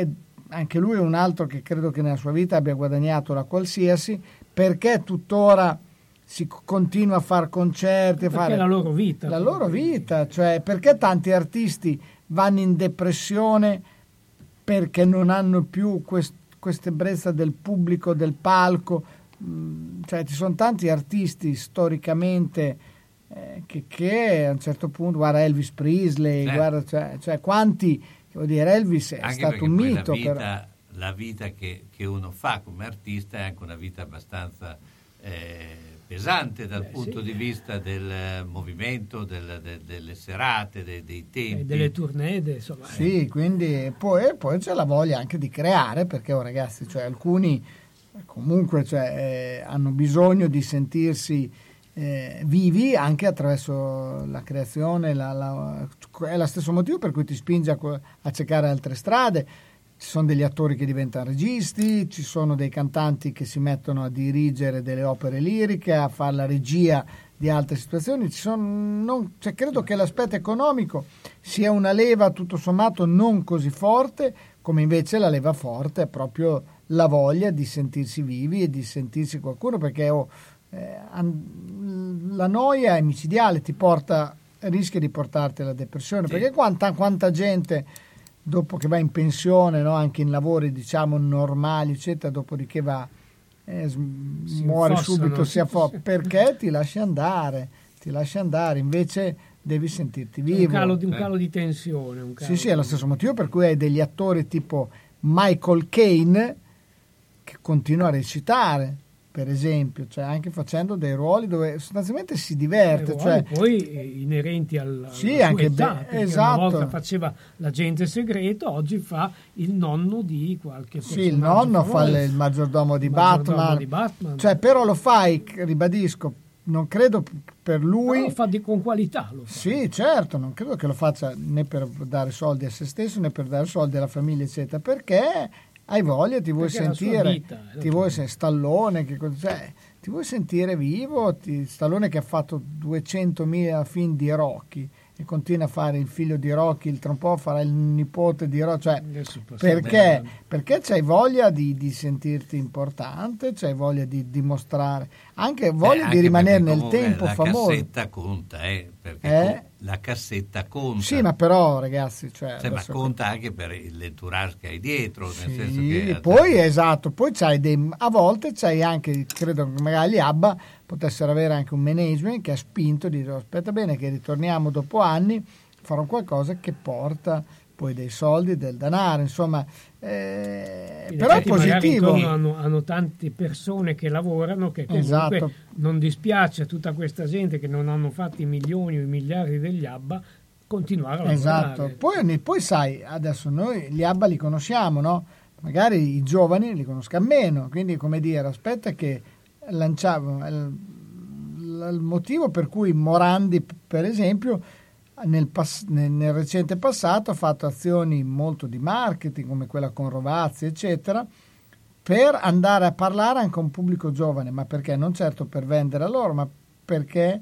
anche lui è un altro che credo che nella sua vita abbia guadagnato la qualsiasi perché tuttora si continua a fare concerti Perché fare è la loro vita. la loro vita cioè perché tanti artisti vanno in depressione perché non hanno più quest- questa ebbrezza del pubblico, del palco. Mm, Cioè, ci sono tanti artisti storicamente eh, che, che a un certo punto, guarda Elvis Presley, Certo. guarda, cioè, cioè, quanti, devo dire, Elvis è Anche stato un mito. la vita, però. la vita che, che uno fa come artista è anche una vita abbastanza eh, pesante dal Beh, punto sì. di vista del eh, movimento, del- del- delle serate, dei, dei tempi. E delle tournée, insomma. eh. Sì, quindi poi, poi c'è la voglia anche di creare, perché oh, ragazzi, cioè, alcuni comunque cioè, eh, hanno bisogno di sentirsi eh, vivi anche attraverso la creazione, la- la- è lo stesso motivo per cui ti spinge a, a cercare altre strade. Ci sono degli attori che diventano registi, ci sono dei cantanti che si mettono a dirigere delle opere liriche, a fare la regia di altre situazioni. Ci sono- non- cioè, credo che l'aspetto economico sia una leva tutto sommato non così forte, come invece la leva forte è proprio la voglia di sentirsi vivi e di sentirsi qualcuno, perché oh, eh, an- la noia è micidiale, ti porta, rischia di portarti alla depressione, perché quanta, quanta gente dopo che va in pensione, no, anche in lavori diciamo normali, eccetera, dopodiché va, eh, s- muore subito, si affo- perché ti lasci andare, ti lasci andare, invece devi sentirti Un vivo. calo, di, un calo di tensione. Un calo Sì, sì, è lo stesso motivo per cui hai degli attori tipo Michael Caine che continua a recitare, per esempio, cioè anche facendo dei ruoli dove sostanzialmente si diverte. Cioè, poi eh, inerenti al, Sì, alla anche età, be- esatto. una volta faceva l'agente segreto, oggi fa il nonno di qualche sì, il personaggio nonno fa il maggiordomo di Il maggiordomo Batman, di Batman. Cioè, però lo fai, ribadisco, non credo per lui... Però lo fa di- con qualità. Lo fa. Sì, certo, non credo che lo faccia né per dare soldi a se stesso né per dare soldi alla famiglia, eccetera, perché hai voglia, ti vuoi Perché sentire, vita, ti vuoi se- Stallone, che cosa- cioè, ti vuoi sentire vivo, ti- Stallone che ha fatto 200.000 film di Rocky e continua a fare il figlio di Rocky, il tra un po' farà il nipote di Rocky, cioè, perché? bene. Perché c'hai voglia di, di sentirti importante, c'hai voglia di dimostrare, anche voglia Eh, anche di rimanere nel tempo la famoso. cassetta conta, eh, perché Eh? la cassetta conta. Sì, ma però ragazzi, cioè, Cioè, ma conta anche per l'entourage che hai dietro, nel Sì, senso che poi esatto, poi c'hai dei, a volte c'hai anche, credo che magari gli ABBA potessero avere anche un management che ha spinto di dire aspetta bene che ritorniamo dopo anni, farò qualcosa che porta poi dei soldi, del denaro, insomma, eh, In però è positivo. hanno, hanno tante persone che lavorano che comunque Esatto. non dispiace a tutta questa gente che non hanno fatto i milioni o i miliardi degli ABBA continuare a lavorare. Esatto, poi, poi sai, adesso noi gli ABBA li conosciamo, no? Magari i giovani li conoscano meno, quindi come dire, aspetta che lanciavo il, il motivo per cui Morandi, per esempio, nel, pass- nel recente passato ha fatto azioni molto di marketing, come quella con Rovazzi, eccetera, per andare a parlare anche a un pubblico giovane, ma perché? Non certo per vendere a loro, ma perché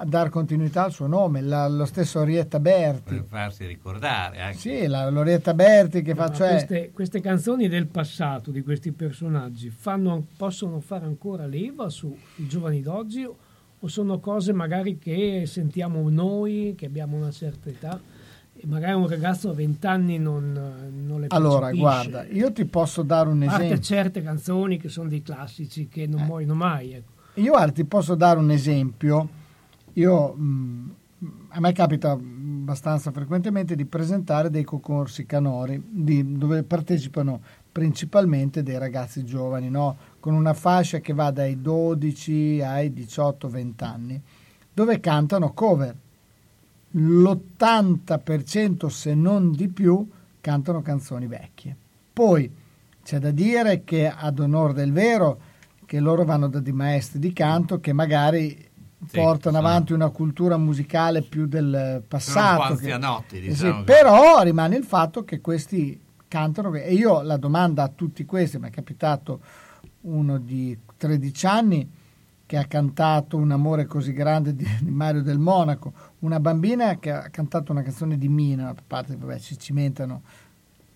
a dar continuità al suo nome, La- lo stesso Orietta Berti. per farsi ricordare anche. Sì, la Lorietta Berti che Ma fa, cioè, queste, queste canzoni del passato di questi personaggi fanno- possono fare ancora leva sui giovani d'oggi o sono cose magari che sentiamo noi che abbiamo una certa età e magari un ragazzo a 20 anni non, non le allora percepisce? guarda, io ti posso dare un A parte esempio. certi canzoni che sono dei classici che non muoiono mai ecco. Io guarda, ti posso dare un esempio. Io, mh, a me capita abbastanza frequentemente di presentare dei concorsi canori di- dove partecipano principalmente dei ragazzi giovani, no? con una fascia che va dai 12 ai 18-20 anni, dove cantano cover. L'80% se non di più cantano canzoni vecchie. Poi c'è da dire che ad onore del vero che loro vanno da dei maestri di canto che magari portano sono- avanti una cultura musicale più del passato. che- anzianotti, Eh sì, diciamo. che- però rimane il fatto che questi cantano e io la domanda a tutti questi, mi è capitato uno di 13 anni che ha cantato un amore così grande di, Mario del Monaco, una bambina che ha cantato una canzone di Mina, a parte vabbè, si cimentano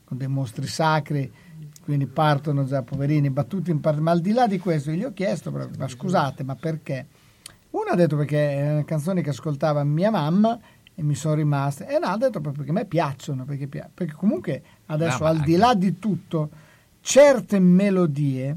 con dei mostri sacri, quindi partono già poverini battuti in parte, ma al di là di questo io gli ho chiesto, ma scusate, ma perché? Uno ha detto perché erano canzoni che ascoltava mia mamma e mi sono rimaste, e l'altro ha detto proprio perché a me piacciono, perché, pia- perché comunque adesso No, al di là di tutto, certe melodie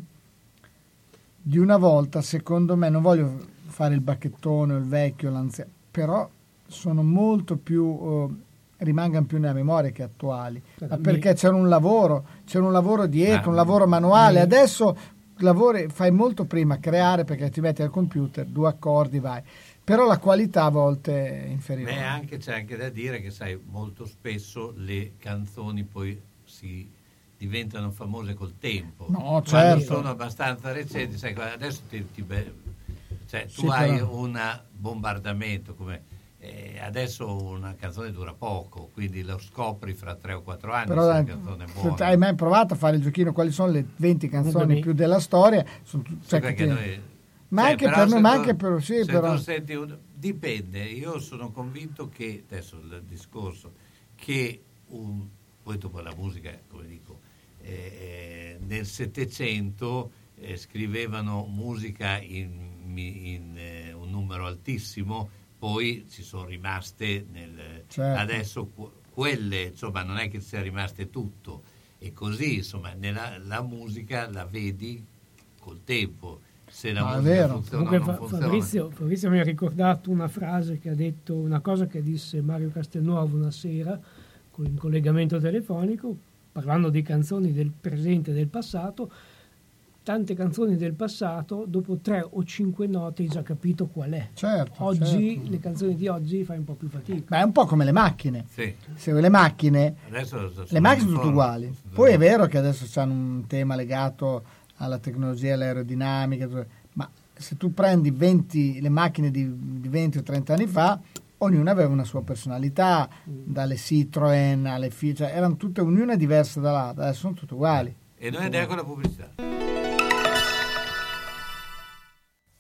di una volta, secondo me, non voglio fare il bacchettone o il vecchio, l'anziano, però sono molto più, eh, rimangono più nella memoria che attuali, ma Mi- perché c'era un lavoro, c'era un lavoro dietro, Ah, un lavoro manuale, adesso lavori, fai molto prima creare perché ti metti al computer, due accordi, vai, però la qualità a volte è inferiore. Beh, anche, c'è anche da dire che, sai, molto spesso le canzoni poi si diventano famose col tempo. No, Quando certo. sono abbastanza recenti, sai, adesso ti, ti be- cioè, tu Sì, hai però- un bombardamento come... eh, adesso una canzone dura poco, quindi lo scopri fra tre o quattro anni Però se canzone buona. hai mai provato a fare il giochino quali sono le 20 canzoni più della storia? Sono tu- Sì, cioè, che noi- Ma cioè, anche però per noi, ma anche per sì, se però. tu senti un- dipende, io sono convinto che, adesso il discorso, che un, poi dopo la musica, come dico, eh, eh, nel Settecento eh, scrivevano musica in in, eh, un numero altissimo, poi ci sono rimaste nel, Certo. adesso que- quelle, insomma, non è che sia rimaste tutto. E così, insomma, nella, la musica la vedi col tempo. Se la è musica vero. funziona Comunque non funziona. Fabrizio, Fabrizio mi ha ricordato una frase che ha detto, una cosa che disse Mario Castelnuovo una sera con in collegamento telefonico, parlando di canzoni del presente e del passato. Tante canzoni del passato, dopo tre o cinque note hai già capito qual è. Certo, Oggi, certo. le canzoni di oggi fai un po' più fatica. Ma è un po' come le macchine. Sì. Se le macchine, Adesso sono le macchine sono tutte uguali. Poi è vero che adesso hanno un tema legato alla tecnologia, all'aerodinamica, tutto- ma se tu prendi 20, le macchine di, di 20 o 30 anni fa, ognuna aveva una sua personalità, dalle Citroen alle Fiat, cioè erano tutte, ognuna diversa dall'altra, adesso sono tutte uguali. E noi andiamo con la pubblicità.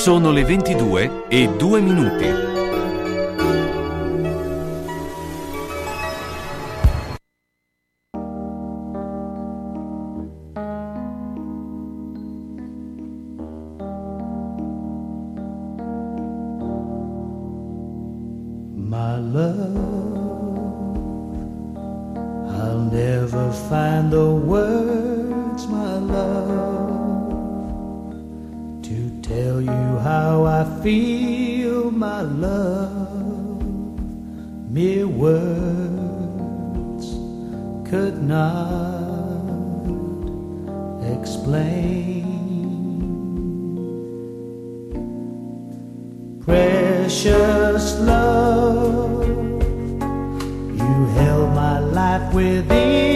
Sono le 22 e 2 minuti. Love, I'll never find the words, I feel, my love. Mere words could not explain. Precious love, you held my life within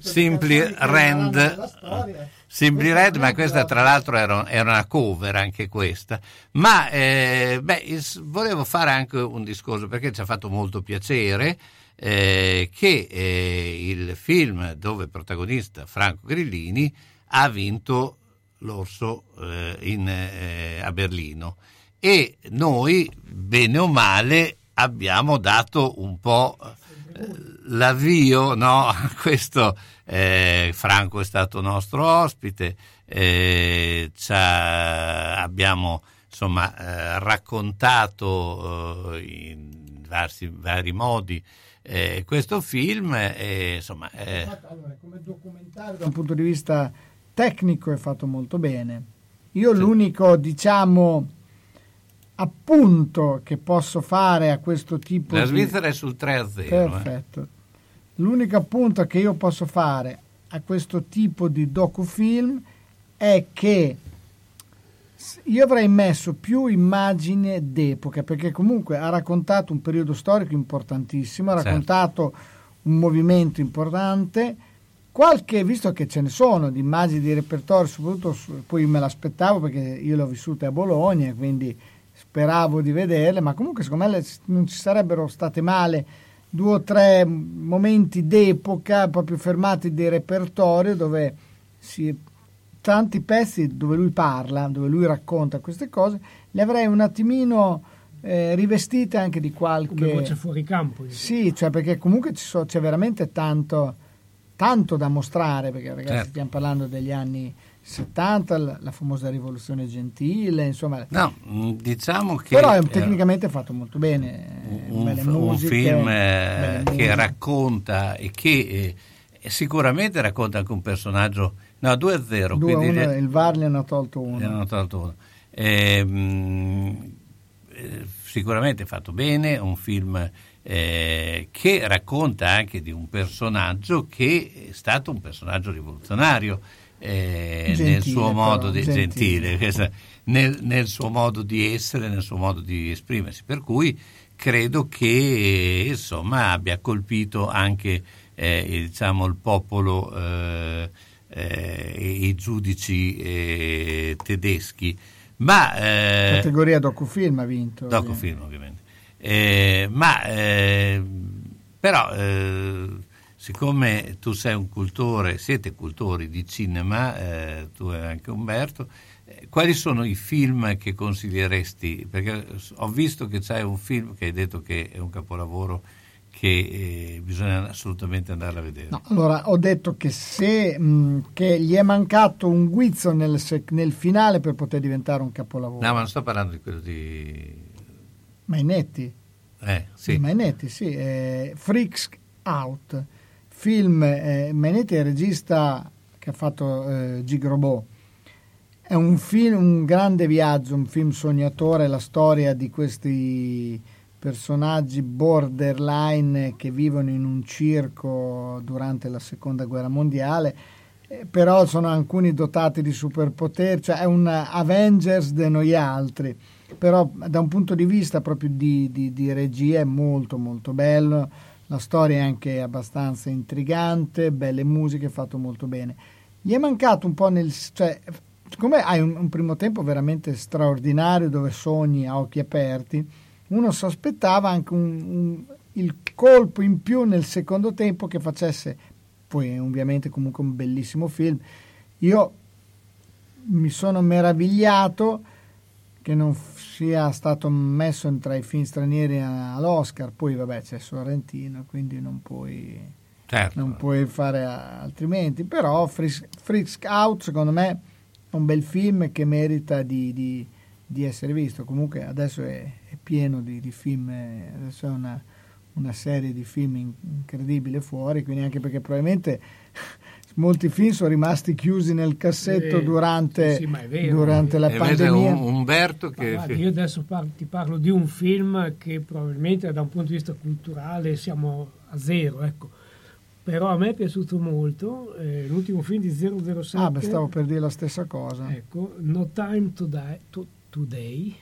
Simply Rand. Simply Red, ma questa tra l'altro era, era una cover anche questa. Ma eh, beh, il- volevo fare anche un discorso perché ci ha fatto molto piacere eh, che eh, il film dove protagonista Franco Grillini ha vinto l'Orso eh, in, eh, a Berlino e noi, bene o male, abbiamo dato un po' eh, l'avvio no, questo. eh, Franco è stato nostro ospite, eh, abbiamo insomma eh, raccontato eh, in vari, vari modi eh, questo film insomma eh, Allora, come documentario da un punto di vista tecnico è fatto molto bene. Io l'unico, diciamo, appunto che posso fare a questo tipo la di... Svizzera è sul 3 a 0 Perfetto. L'unico appunto che io posso fare a questo tipo di docufilm è che io avrei messo più immagini d'epoca, perché comunque ha raccontato un periodo storico importantissimo, ha Certo. raccontato un movimento importante. Qualche, visto che ce ne sono di immagini di repertorio, soprattutto poi me l'aspettavo perché io l'ho vissuta a Bologna, quindi speravo di vederle, ma comunque secondo me non ci sarebbero state male due o tre momenti d'epoca proprio fermati di repertorio dove si, tanti pezzi dove lui parla, dove lui racconta queste cose, le avrei un attimino eh, rivestite anche di qualche... Come voce fuori campo. Sì, cioè perché comunque ci so- c'è veramente tanto, tanto da mostrare, perché ragazzi Certo. stiamo parlando degli anni 70, la, famosa rivoluzione gentile, insomma... No, mm, diciamo che Però è eh, tecnicamente fatto molto bene, un, f- un musiche, film eh, che musiche. racconta e che eh, sicuramente racconta anche un personaggio no 2 a 0 Due a quindi uno, le- il VAR ne hanno tolto ne uno. hanno tolto uno. Ehm, eh, sicuramente fatto bene, un film eh, che racconta anche di un personaggio che è stato un personaggio rivoluzionario eh, Gentile, nel suo modo però, di gentile. gentile, nel, nel suo modo di essere, nel suo modo di esprimersi. Per cui credo che insomma abbia colpito anche eh, il- diciamo, il popolo, eh, eh, i giudici eh, tedeschi. Ma Categoria docufilm ha vinto. docufilm ovviamente. Eh, ma però siccome tu sei un cultore, siete cultori di cinema, eh, tu e anche Umberto, eh, quali sono i film che consiglieresti? Perché ho visto che c'è un film che hai detto che è un capolavoro che eh, bisogna assolutamente andare a vedere. No, allora ho detto che se mh, che gli è mancato un guizzo nel, nel finale per poter diventare un capolavoro. No, ma non sto parlando di quello di... Mainetti. Eh, Di sì. Mainetti, sì. eh, Freaks Out, film, eh, Mainetti è il regista che ha fatto eh, Gig Robot. È un film, un grande viaggio, un film sognatore, la storia di questi personaggi borderline che vivono in un circo durante la seconda guerra mondiale, eh, però sono alcuni dotati di superpoteri, cioè è un Avengers de noi altri, però da un punto di vista proprio di, di- di regia è molto molto bello, la storia è anche abbastanza intrigante, belle musiche, fatto molto bene. Gli è mancato un po' nel... cioè, siccome hai un, un primo tempo veramente straordinario dove sogni a occhi aperti, uno si aspettava anche un- un- il colpo in più nel secondo tempo che facesse, poi ovviamente comunque un bellissimo film. Io mi sono meravigliato che non sia stato messo tra i film stranieri all'Oscar, poi vabbè c'è Sorrentino, quindi non puoi, Certo. non puoi fare altrimenti, però Freaks Out secondo me è un bel film che merita di, di- di essere visto, comunque adesso è, è pieno di, di film, eh, adesso è una, una serie di film in- incredibile fuori, quindi anche perché probabilmente molti film sono rimasti chiusi nel cassetto Eh, durante, sì, vero. durante la pandemia. un- Umberto che... guarda, io adesso par- ti parlo di un film che probabilmente da un punto di vista culturale siamo a zero, ecco. Però a me è piaciuto molto eh, l'ultimo film di 007. Ah, beh, stavo per dire la stessa cosa. Ecco, No Time to Die, to- Today,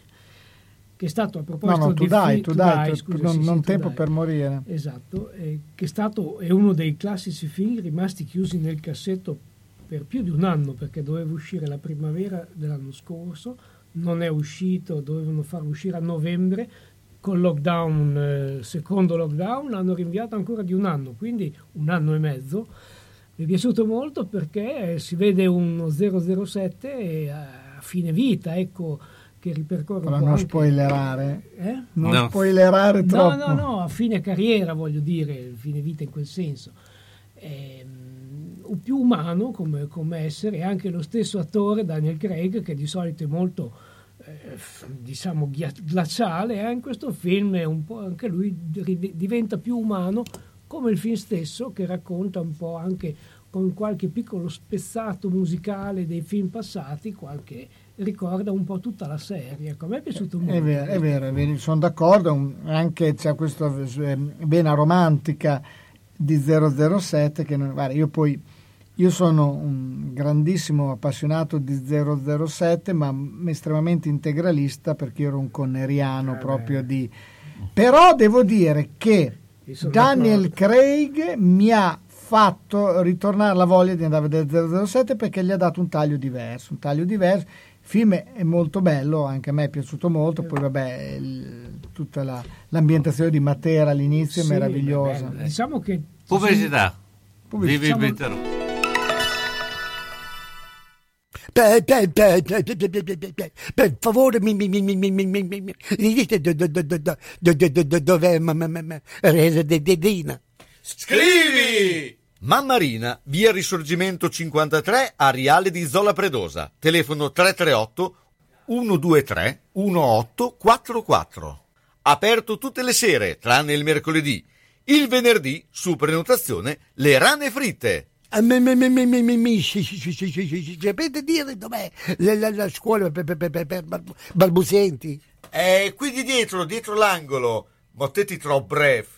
che è stato a No, proposito no, di tu dai, fi- tu dai, scusa, non, sì, sì, non To tempo per morire. Esatto, eh, che è stato è uno dei classici film rimasti chiusi nel cassetto per più di un anno perché doveva uscire la primavera dell'anno scorso, non è uscito, dovevano farlo uscire a novembre, col lockdown, eh, secondo lockdown, l'hanno rinviato ancora di un anno, quindi un anno e mezzo. Mi è piaciuto molto perché si vede uno 007 e a fine vita, ecco, che ripercorre Però non anche- spoilerare. Eh? Non No. spoilerare No, troppo. no, no, a fine carriera voglio dire, fine vita in quel senso. Un più umano come, come essere, e anche lo stesso attore Daniel Craig, che di solito è molto eh, diciamo glaciale, eh, in questo film è un po' anche lui diventa più umano, come il film stesso, che racconta un po' anche con qualche piccolo spezzato musicale dei film passati, qualche ricorda un po' tutta la serie. Ecco, a me è piaciuto molto. È vero, è vero, è vero, sono d'accordo, un- anche c'è questa eh, vena romantica di 007 che non, guarda, io poi io sono un grandissimo appassionato di 007 ma estremamente integralista perché io ero un conneriano Eh, proprio di però devo dire che Daniel Craig mi ha fatto ritornare la voglia di andare a vedere 007 perché gli ha dato un taglio diverso, un taglio diverso. Il film è molto bello, anche a me è piaciuto molto, poi vabbè il- tutta la- l'ambientazione di Matera all'inizio Sì, è meravigliosa. vabbè, diciamo che Pubblicità. Pubblicità. Vivi Diciamo- Per, per, per, per, per, per, per, per, per favore, mi, mi, mi, mi, mi, mi, mi, mi, mi. Dite do- do- do- do- do- do- do- do- do- dov'è ma- ma- Mamma Rina, via Risorgimento 53 Ariale di Zola Predosa, telefono 338 123 1844. Aperto tutte le sere, tranne il mercoledì. Il venerdì, su prenotazione, le rane fritte. Mi sapete dire dov'è la, scuola per, balbuzienti? È eh, qui di dietro, dietro l'angolo. Mottetti troppo breve.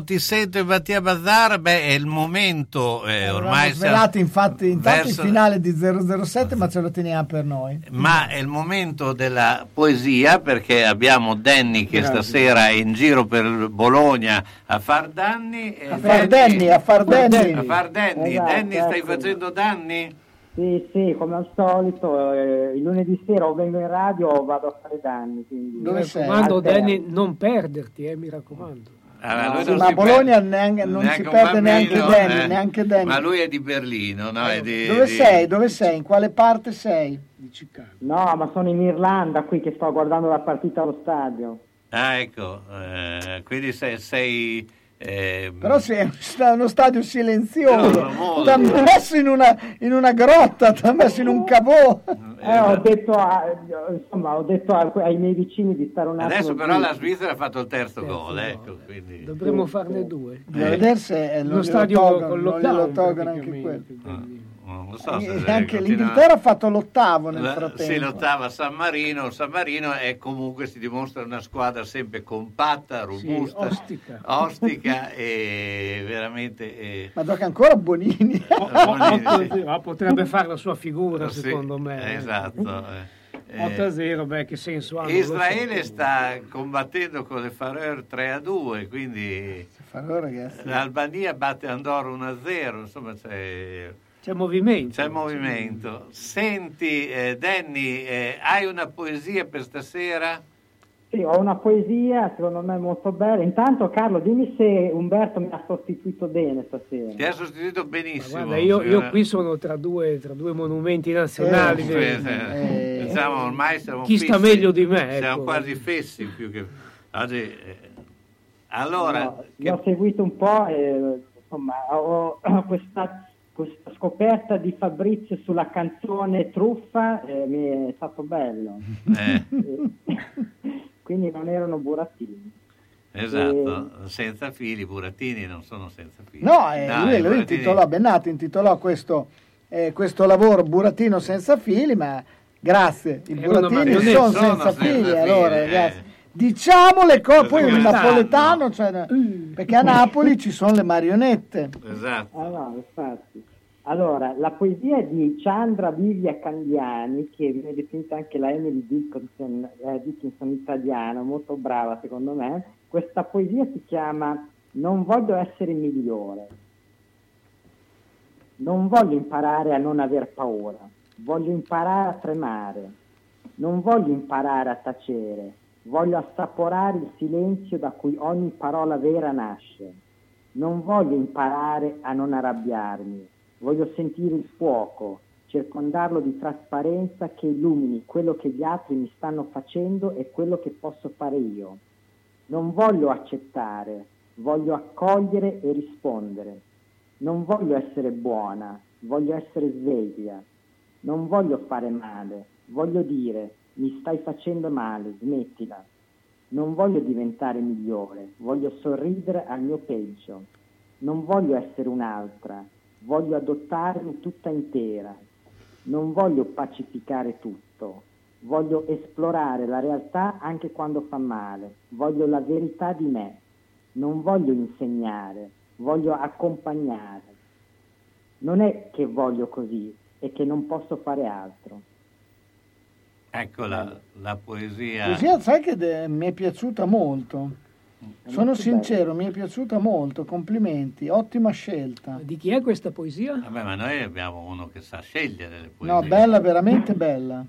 Dopo ti sento in Mattia Bazzar, beh, è il momento, eh, ormai Abbiamo svelato infatti intanto verso- il finale di 007 ma ce lo teniamo per noi Ma è il momento della poesia perché abbiamo Danny che Grazie. stasera è in giro per Bologna a far danni. e A far danni, a far danni. A far danni. Esatto, Danny, stai ecco. facendo danni? Sì, sì, come al solito, eh, il lunedì sera o vengo in radio o vado a fare danni. Quindi... Mi raccomando. Danny, non perderti, eh, mi raccomando. Ah, lui Sì, non ma si a Bologna perde- neanche- non neanche si perde neanche bambino, Danny, eh. neanche Danny. Ma lui è di Berlino, no? È di- dove di- sei? dove sei? in quale parte sei? di Chicago No, ma sono in Irlanda qui che sto guardando la partita allo stadio. Ah, ecco, eh, quindi sei... sei eh, Però uno sta- uno stadio silenzioso, No, ti ha messo in una, in una grotta, ti ha messo in un cavò. Eh, ho detto, a- insomma, ho detto a- ai miei vicini di stare un attimo. Adesso però la Svizzera ha fatto il terzo gol, ecco, quindi... dovremmo farne due. Bisogna vedere se eh, Lo non stadio con tolgono anche quello. praticamente, Non lo so se E se anche l'Inghilterra ha fatto l'ottavo nel La- frattempo. Sì, l'ottava San Marino. San Marino è comunque si dimostra una squadra sempre compatta, robusta, ostica. ostica e veramente. eh, Ma gioca ancora Bonini. Bonini, sì. Ma potrebbe fare la sua figura, Sì, secondo me. eh. Esatto. eh. Eh, 8 a 0, beh, che senso ha? Israele sta combattendo con le Faroe 3 a 2, quindi Farò, ragazzi. l'Albania batte Andorra 1 a 0, insomma c'è, C'è movimento. c'è movimento. Senti, eh, Danny, eh, hai una poesia per stasera? Sì, ho una poesia, secondo me molto bella. Intanto, Carlo, dimmi se Umberto mi ha sostituito bene stasera. Ti ha sostituito benissimo. Guarda, io, io qui sono tra due, tra due monumenti nazionali. Eh, che- sì, sì. Pensavo ormai siamo Chi sta fissi. meglio di me, Siamo ecco. quasi fessi più che... Oggi, eh, allora, No, io ho seguito un po' e insomma ho, ho questa, questa scoperta di Fabrizio sulla canzone Truffa e mi è stato bello. eh, Quindi non erano burattini. esatto, senza fili, burattini non sono senza fili. No, eh, Dai, lui, lui intitolò, Bennato intitolò questo, eh, questo lavoro Burattino senza fili, ma grazie, i burattini sono Sono senza senza fili, fili, allora eh. ragazzi. Diciamo le cose, poi un napoletano, cioè, perché a Napoli ci sono le marionette. Esatto. Ah, no, infatti. Allora, la poesia di Chandra Vivia Candiani, che viene definita anche la Emily Dickinson, eh, Dickinson italiana, molto brava secondo me. Questa poesia si chiama Non voglio essere migliore. Non voglio imparare a non aver paura, voglio imparare a tremare. Non voglio imparare a tacere, voglio assaporare il silenzio da cui ogni parola vera nasce. Non voglio imparare a non arrabbiarmi, voglio sentire il fuoco, circondarlo di trasparenza che illumini quello che gli altri mi stanno facendo e quello che posso fare io. Non voglio accettare, voglio accogliere e rispondere. Non voglio essere buona, voglio essere sveglia. Non voglio fare male, voglio dire mi stai facendo male, smettila. Non voglio diventare migliore, voglio sorridere al mio peggio. Non voglio essere un'altra, voglio adottarmi tutta intera. Non voglio pacificare tutto, voglio esplorare la realtà anche quando fa male, voglio la verità di me. Non voglio insegnare, voglio accompagnare. Non è che voglio così, è che non posso fare altro. Ecco la, la poesia. Poesia, sai che de- mi è piaciuta molto. Sono molto sincero, mi è piaciuta molto, complimenti, ottima scelta. Di chi è questa poesia? Vabbè, ma noi abbiamo uno che sa scegliere le poesie. No, bella, veramente bella.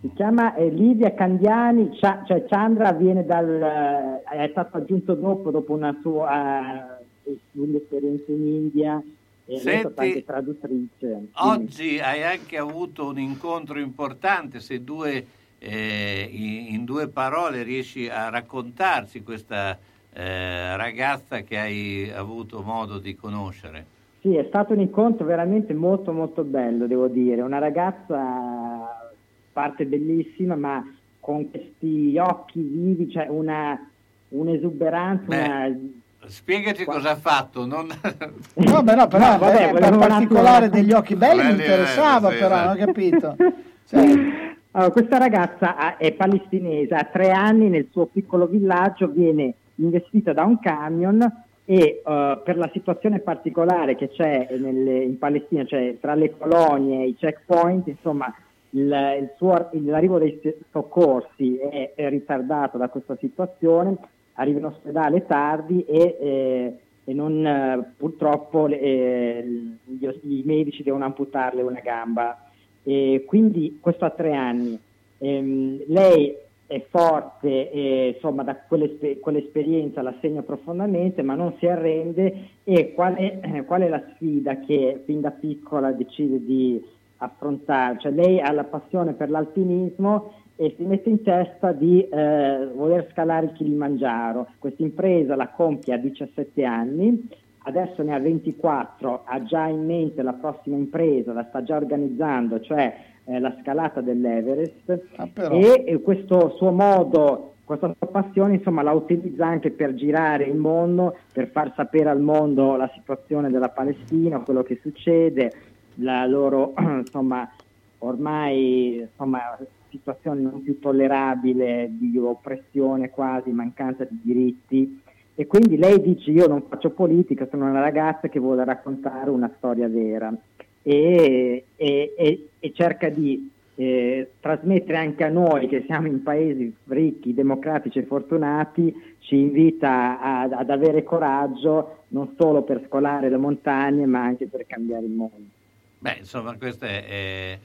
Si chiama eh, Livia Candiani, Cia- cioè Chandra viene dal, eh, è stato aggiunto dopo, dopo una sua eh, lunga esperienza in India e lei è stata Senti, anche traduttrice. Oggi hai anche avuto un incontro importante, se due, eh, in, in due parole riesci a raccontarci questa eh, ragazza che hai avuto modo di conoscere. Sì, è stato un incontro veramente molto molto bello, devo dire. Una ragazza, parte bellissima, ma con questi occhi vivi, cioè una, un'esuberanza, una... Spiegati cosa ha fatto. Non... No, beh, no, però No, vabbè, eh, per particolare degli occhi belli mi Belli, interessava, eh, sì, però, esatto. non ho capito. Cioè, Allora, questa ragazza ha- è palestinese, ha tre anni nel suo piccolo villaggio, viene investita da un camion e eh, per la situazione particolare che c'è nelle- in Palestina, cioè tra le colonie e i checkpoint, insomma, il, il suo- l'arrivo dei soccorsi è, è ritardato da questa situazione, arriva in ospedale tardi e, eh, e non, eh, purtroppo eh, gli, i medici devono amputarle una gamba. E quindi questo ha tre anni. Ehm, lei è forte, e, insomma, da quell'espe- quell'esperienza la segna profondamente, ma non si arrende. E qual è, eh, qual è la sfida che fin da piccola decide di affrontare? Cioè, lei ha la passione per l'alpinismo e si mette in testa di eh, voler scalare il Kilimangiaro. Questa impresa la compie a 17 anni, adesso ne ha 24, ha già in mente la prossima impresa, la sta già organizzando, cioè eh, la scalata dell'Everest però. e eh, questo suo modo, questa sua passione insomma la utilizza anche per girare il mondo, per far sapere al mondo la situazione della Palestina, quello che succede, la loro insomma ormai insomma situazione non più tollerabile di oppressione quasi, mancanza di diritti e quindi lei dice io non faccio politica, sono una ragazza che vuole raccontare una storia vera e, e- e- e cerca di eh, trasmettere anche a noi che siamo in paesi ricchi, democratici e fortunati, ci invita a- ad avere coraggio non solo per scolare le montagne ma anche per cambiare il mondo. Beh, insomma, questo è, è-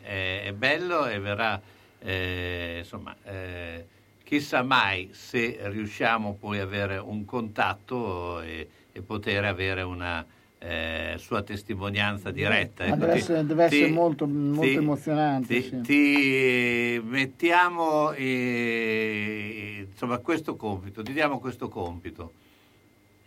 è- bello e verrà, eh, insomma, eh, chissà mai se riusciamo poi a avere un contatto e, e poter avere una eh, sua testimonianza diretta. Ecco, deve essere, deve essere ti- molto, molto ti- emozionante. ti, sì. ti mettiamo eh, insomma questo compito, ti diamo questo compito.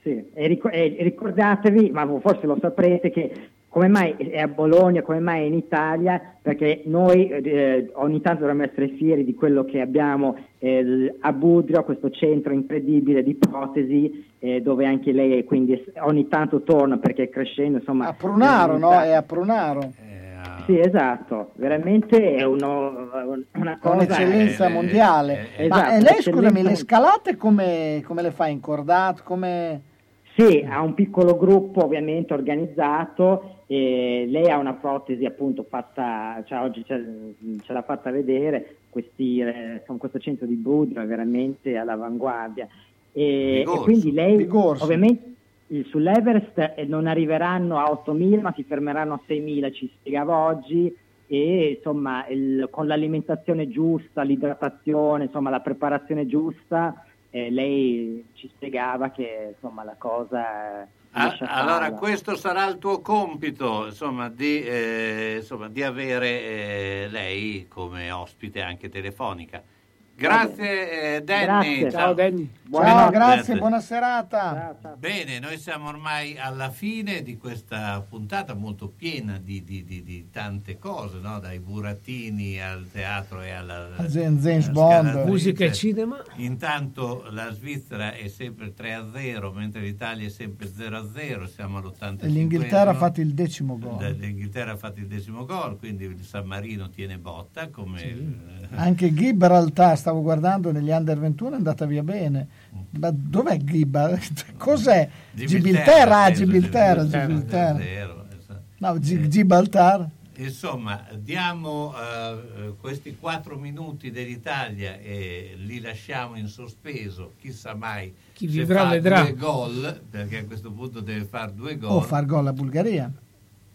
Sì, e, ric- ricordatevi, ma forse lo saprete, che come mai è a Bologna, come mai è in Italia, perché noi eh, ogni tanto dovremmo essere fieri di quello che abbiamo eh, a Budrio, questo centro incredibile di protesi, eh, dove anche lei quindi ogni tanto torna perché crescendo, insomma... A Prunaro, no? È a Prunaro. Sì, esatto, veramente è uno- una cosa... Un'eccellenza mondiale. eh, Ma esatto, e lei, scusami, le scalate come, come le fa? Incordato? Come... Sì, ha un piccolo gruppo ovviamente organizzato e lei ha una protesi appunto fatta, cioè oggi ce, ce l'ha fatta vedere, questi, eh, questo centro di Budrio è veramente all'avanguardia e, e quindi lei Bigorso. ovviamente sull'Everest eh, non arriveranno a 8.000 ma si fermeranno a 6.000, ci spiegava oggi e insomma il- con l'alimentazione giusta, l'idratazione, insomma la preparazione giusta eh, lei ci spiegava che insomma la cosa Ah, allora questo sarà il tuo compito, insomma, di, eh, insomma, di avere eh, lei come ospite anche telefonica. Grazie eh, Danny. Grazie. Ciao, Danny. Ciao, grazie, buona serata. Bene, noi siamo ormai alla fine di questa puntata molto piena di, di- di- di tante cose, no? dai burattini al teatro e alla... A Zen- alla Bond. Musica e cinema. Intanto la Svizzera è sempre 3-0, mentre l'Italia è sempre 0-0, siamo all'85. E l'Inghilterra ha fatto il decimo gol. L'Inghilterra ha fatto il decimo gol, quindi il San Marino tiene botta come... eh, Anche Gibraltar, stavo guardando negli under 21, è andata via bene. Ma dov'è Gibraltar? Cos'è? Gibilterra, Gibilterra, Gibilterra. No, Gi- Gibraltar. Insomma, diamo eh, questi quattro minuti dell'Italia e li lasciamo in sospeso, chissà mai Chi se vivrà fa vedrà. due gol, perché a questo punto deve fare due gol O far gol a Bulgaria.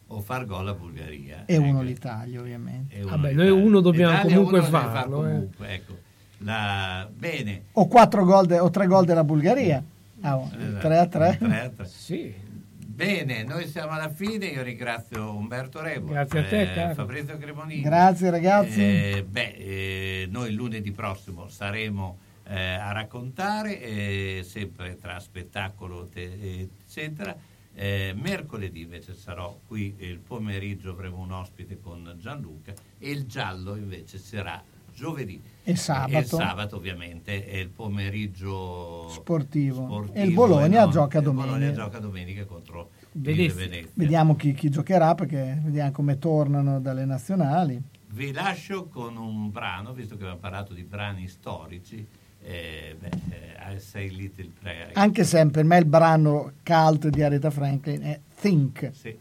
o far gol a Bulgaria. E uno l'Italia, ovviamente. E uno Vabbè, l'Italia. noi uno dobbiamo L'Italia comunque uno deve far farlo, eh. comunque, ecco. La- Bene, O quattro gol de- o tre gol della Bulgaria. Ah, oh, Esatto. 3 a 3. 3 a 3. Sì. Bene, noi siamo alla fine, io ringrazio Umberto Rebo, Grazie a te, caro. Fabrizio Cremonini. Grazie, ragazzi. Eh, beh, eh, noi lunedì prossimo saremo eh, a raccontare, eh, sempre tra spettacolo, te- eccetera. Eh, mercoledì invece sarò qui il pomeriggio, avremo un ospite con Gianluca e il giallo invece sarà giovedì. E sabato. E il sabato ovviamente è il pomeriggio Sportivo. sportivo E il Bologna no? gioca Il Bologna domenica. gioca domenica contro il Venezia. Venezia. Vediamo chi, chi giocherà perché vediamo come tornano dalle nazionali. Vi lascio con un brano, visto che abbiamo parlato di brani storici, eh, beh, eh, I Say Little Prayer. Anche se per me il brano cult di Aretha Franklin è Think. Sì.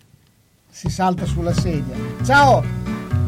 Si salta sulla sedia. Ciao!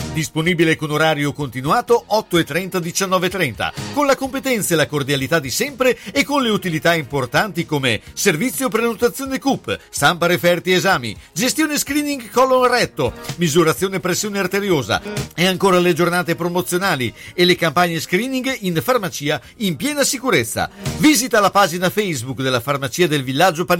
Disponibile con orario continuato 8.30-19.30, con la competenza e la cordialità di sempre e con le utilità importanti come servizio prenotazione CUP, stampa referti esami, gestione screening colon retto, misurazione pressione arteriosa e ancora le giornate promozionali e le campagne screening in farmacia in piena sicurezza. Visita la pagina Facebook della Farmacia del Villaggio Panigale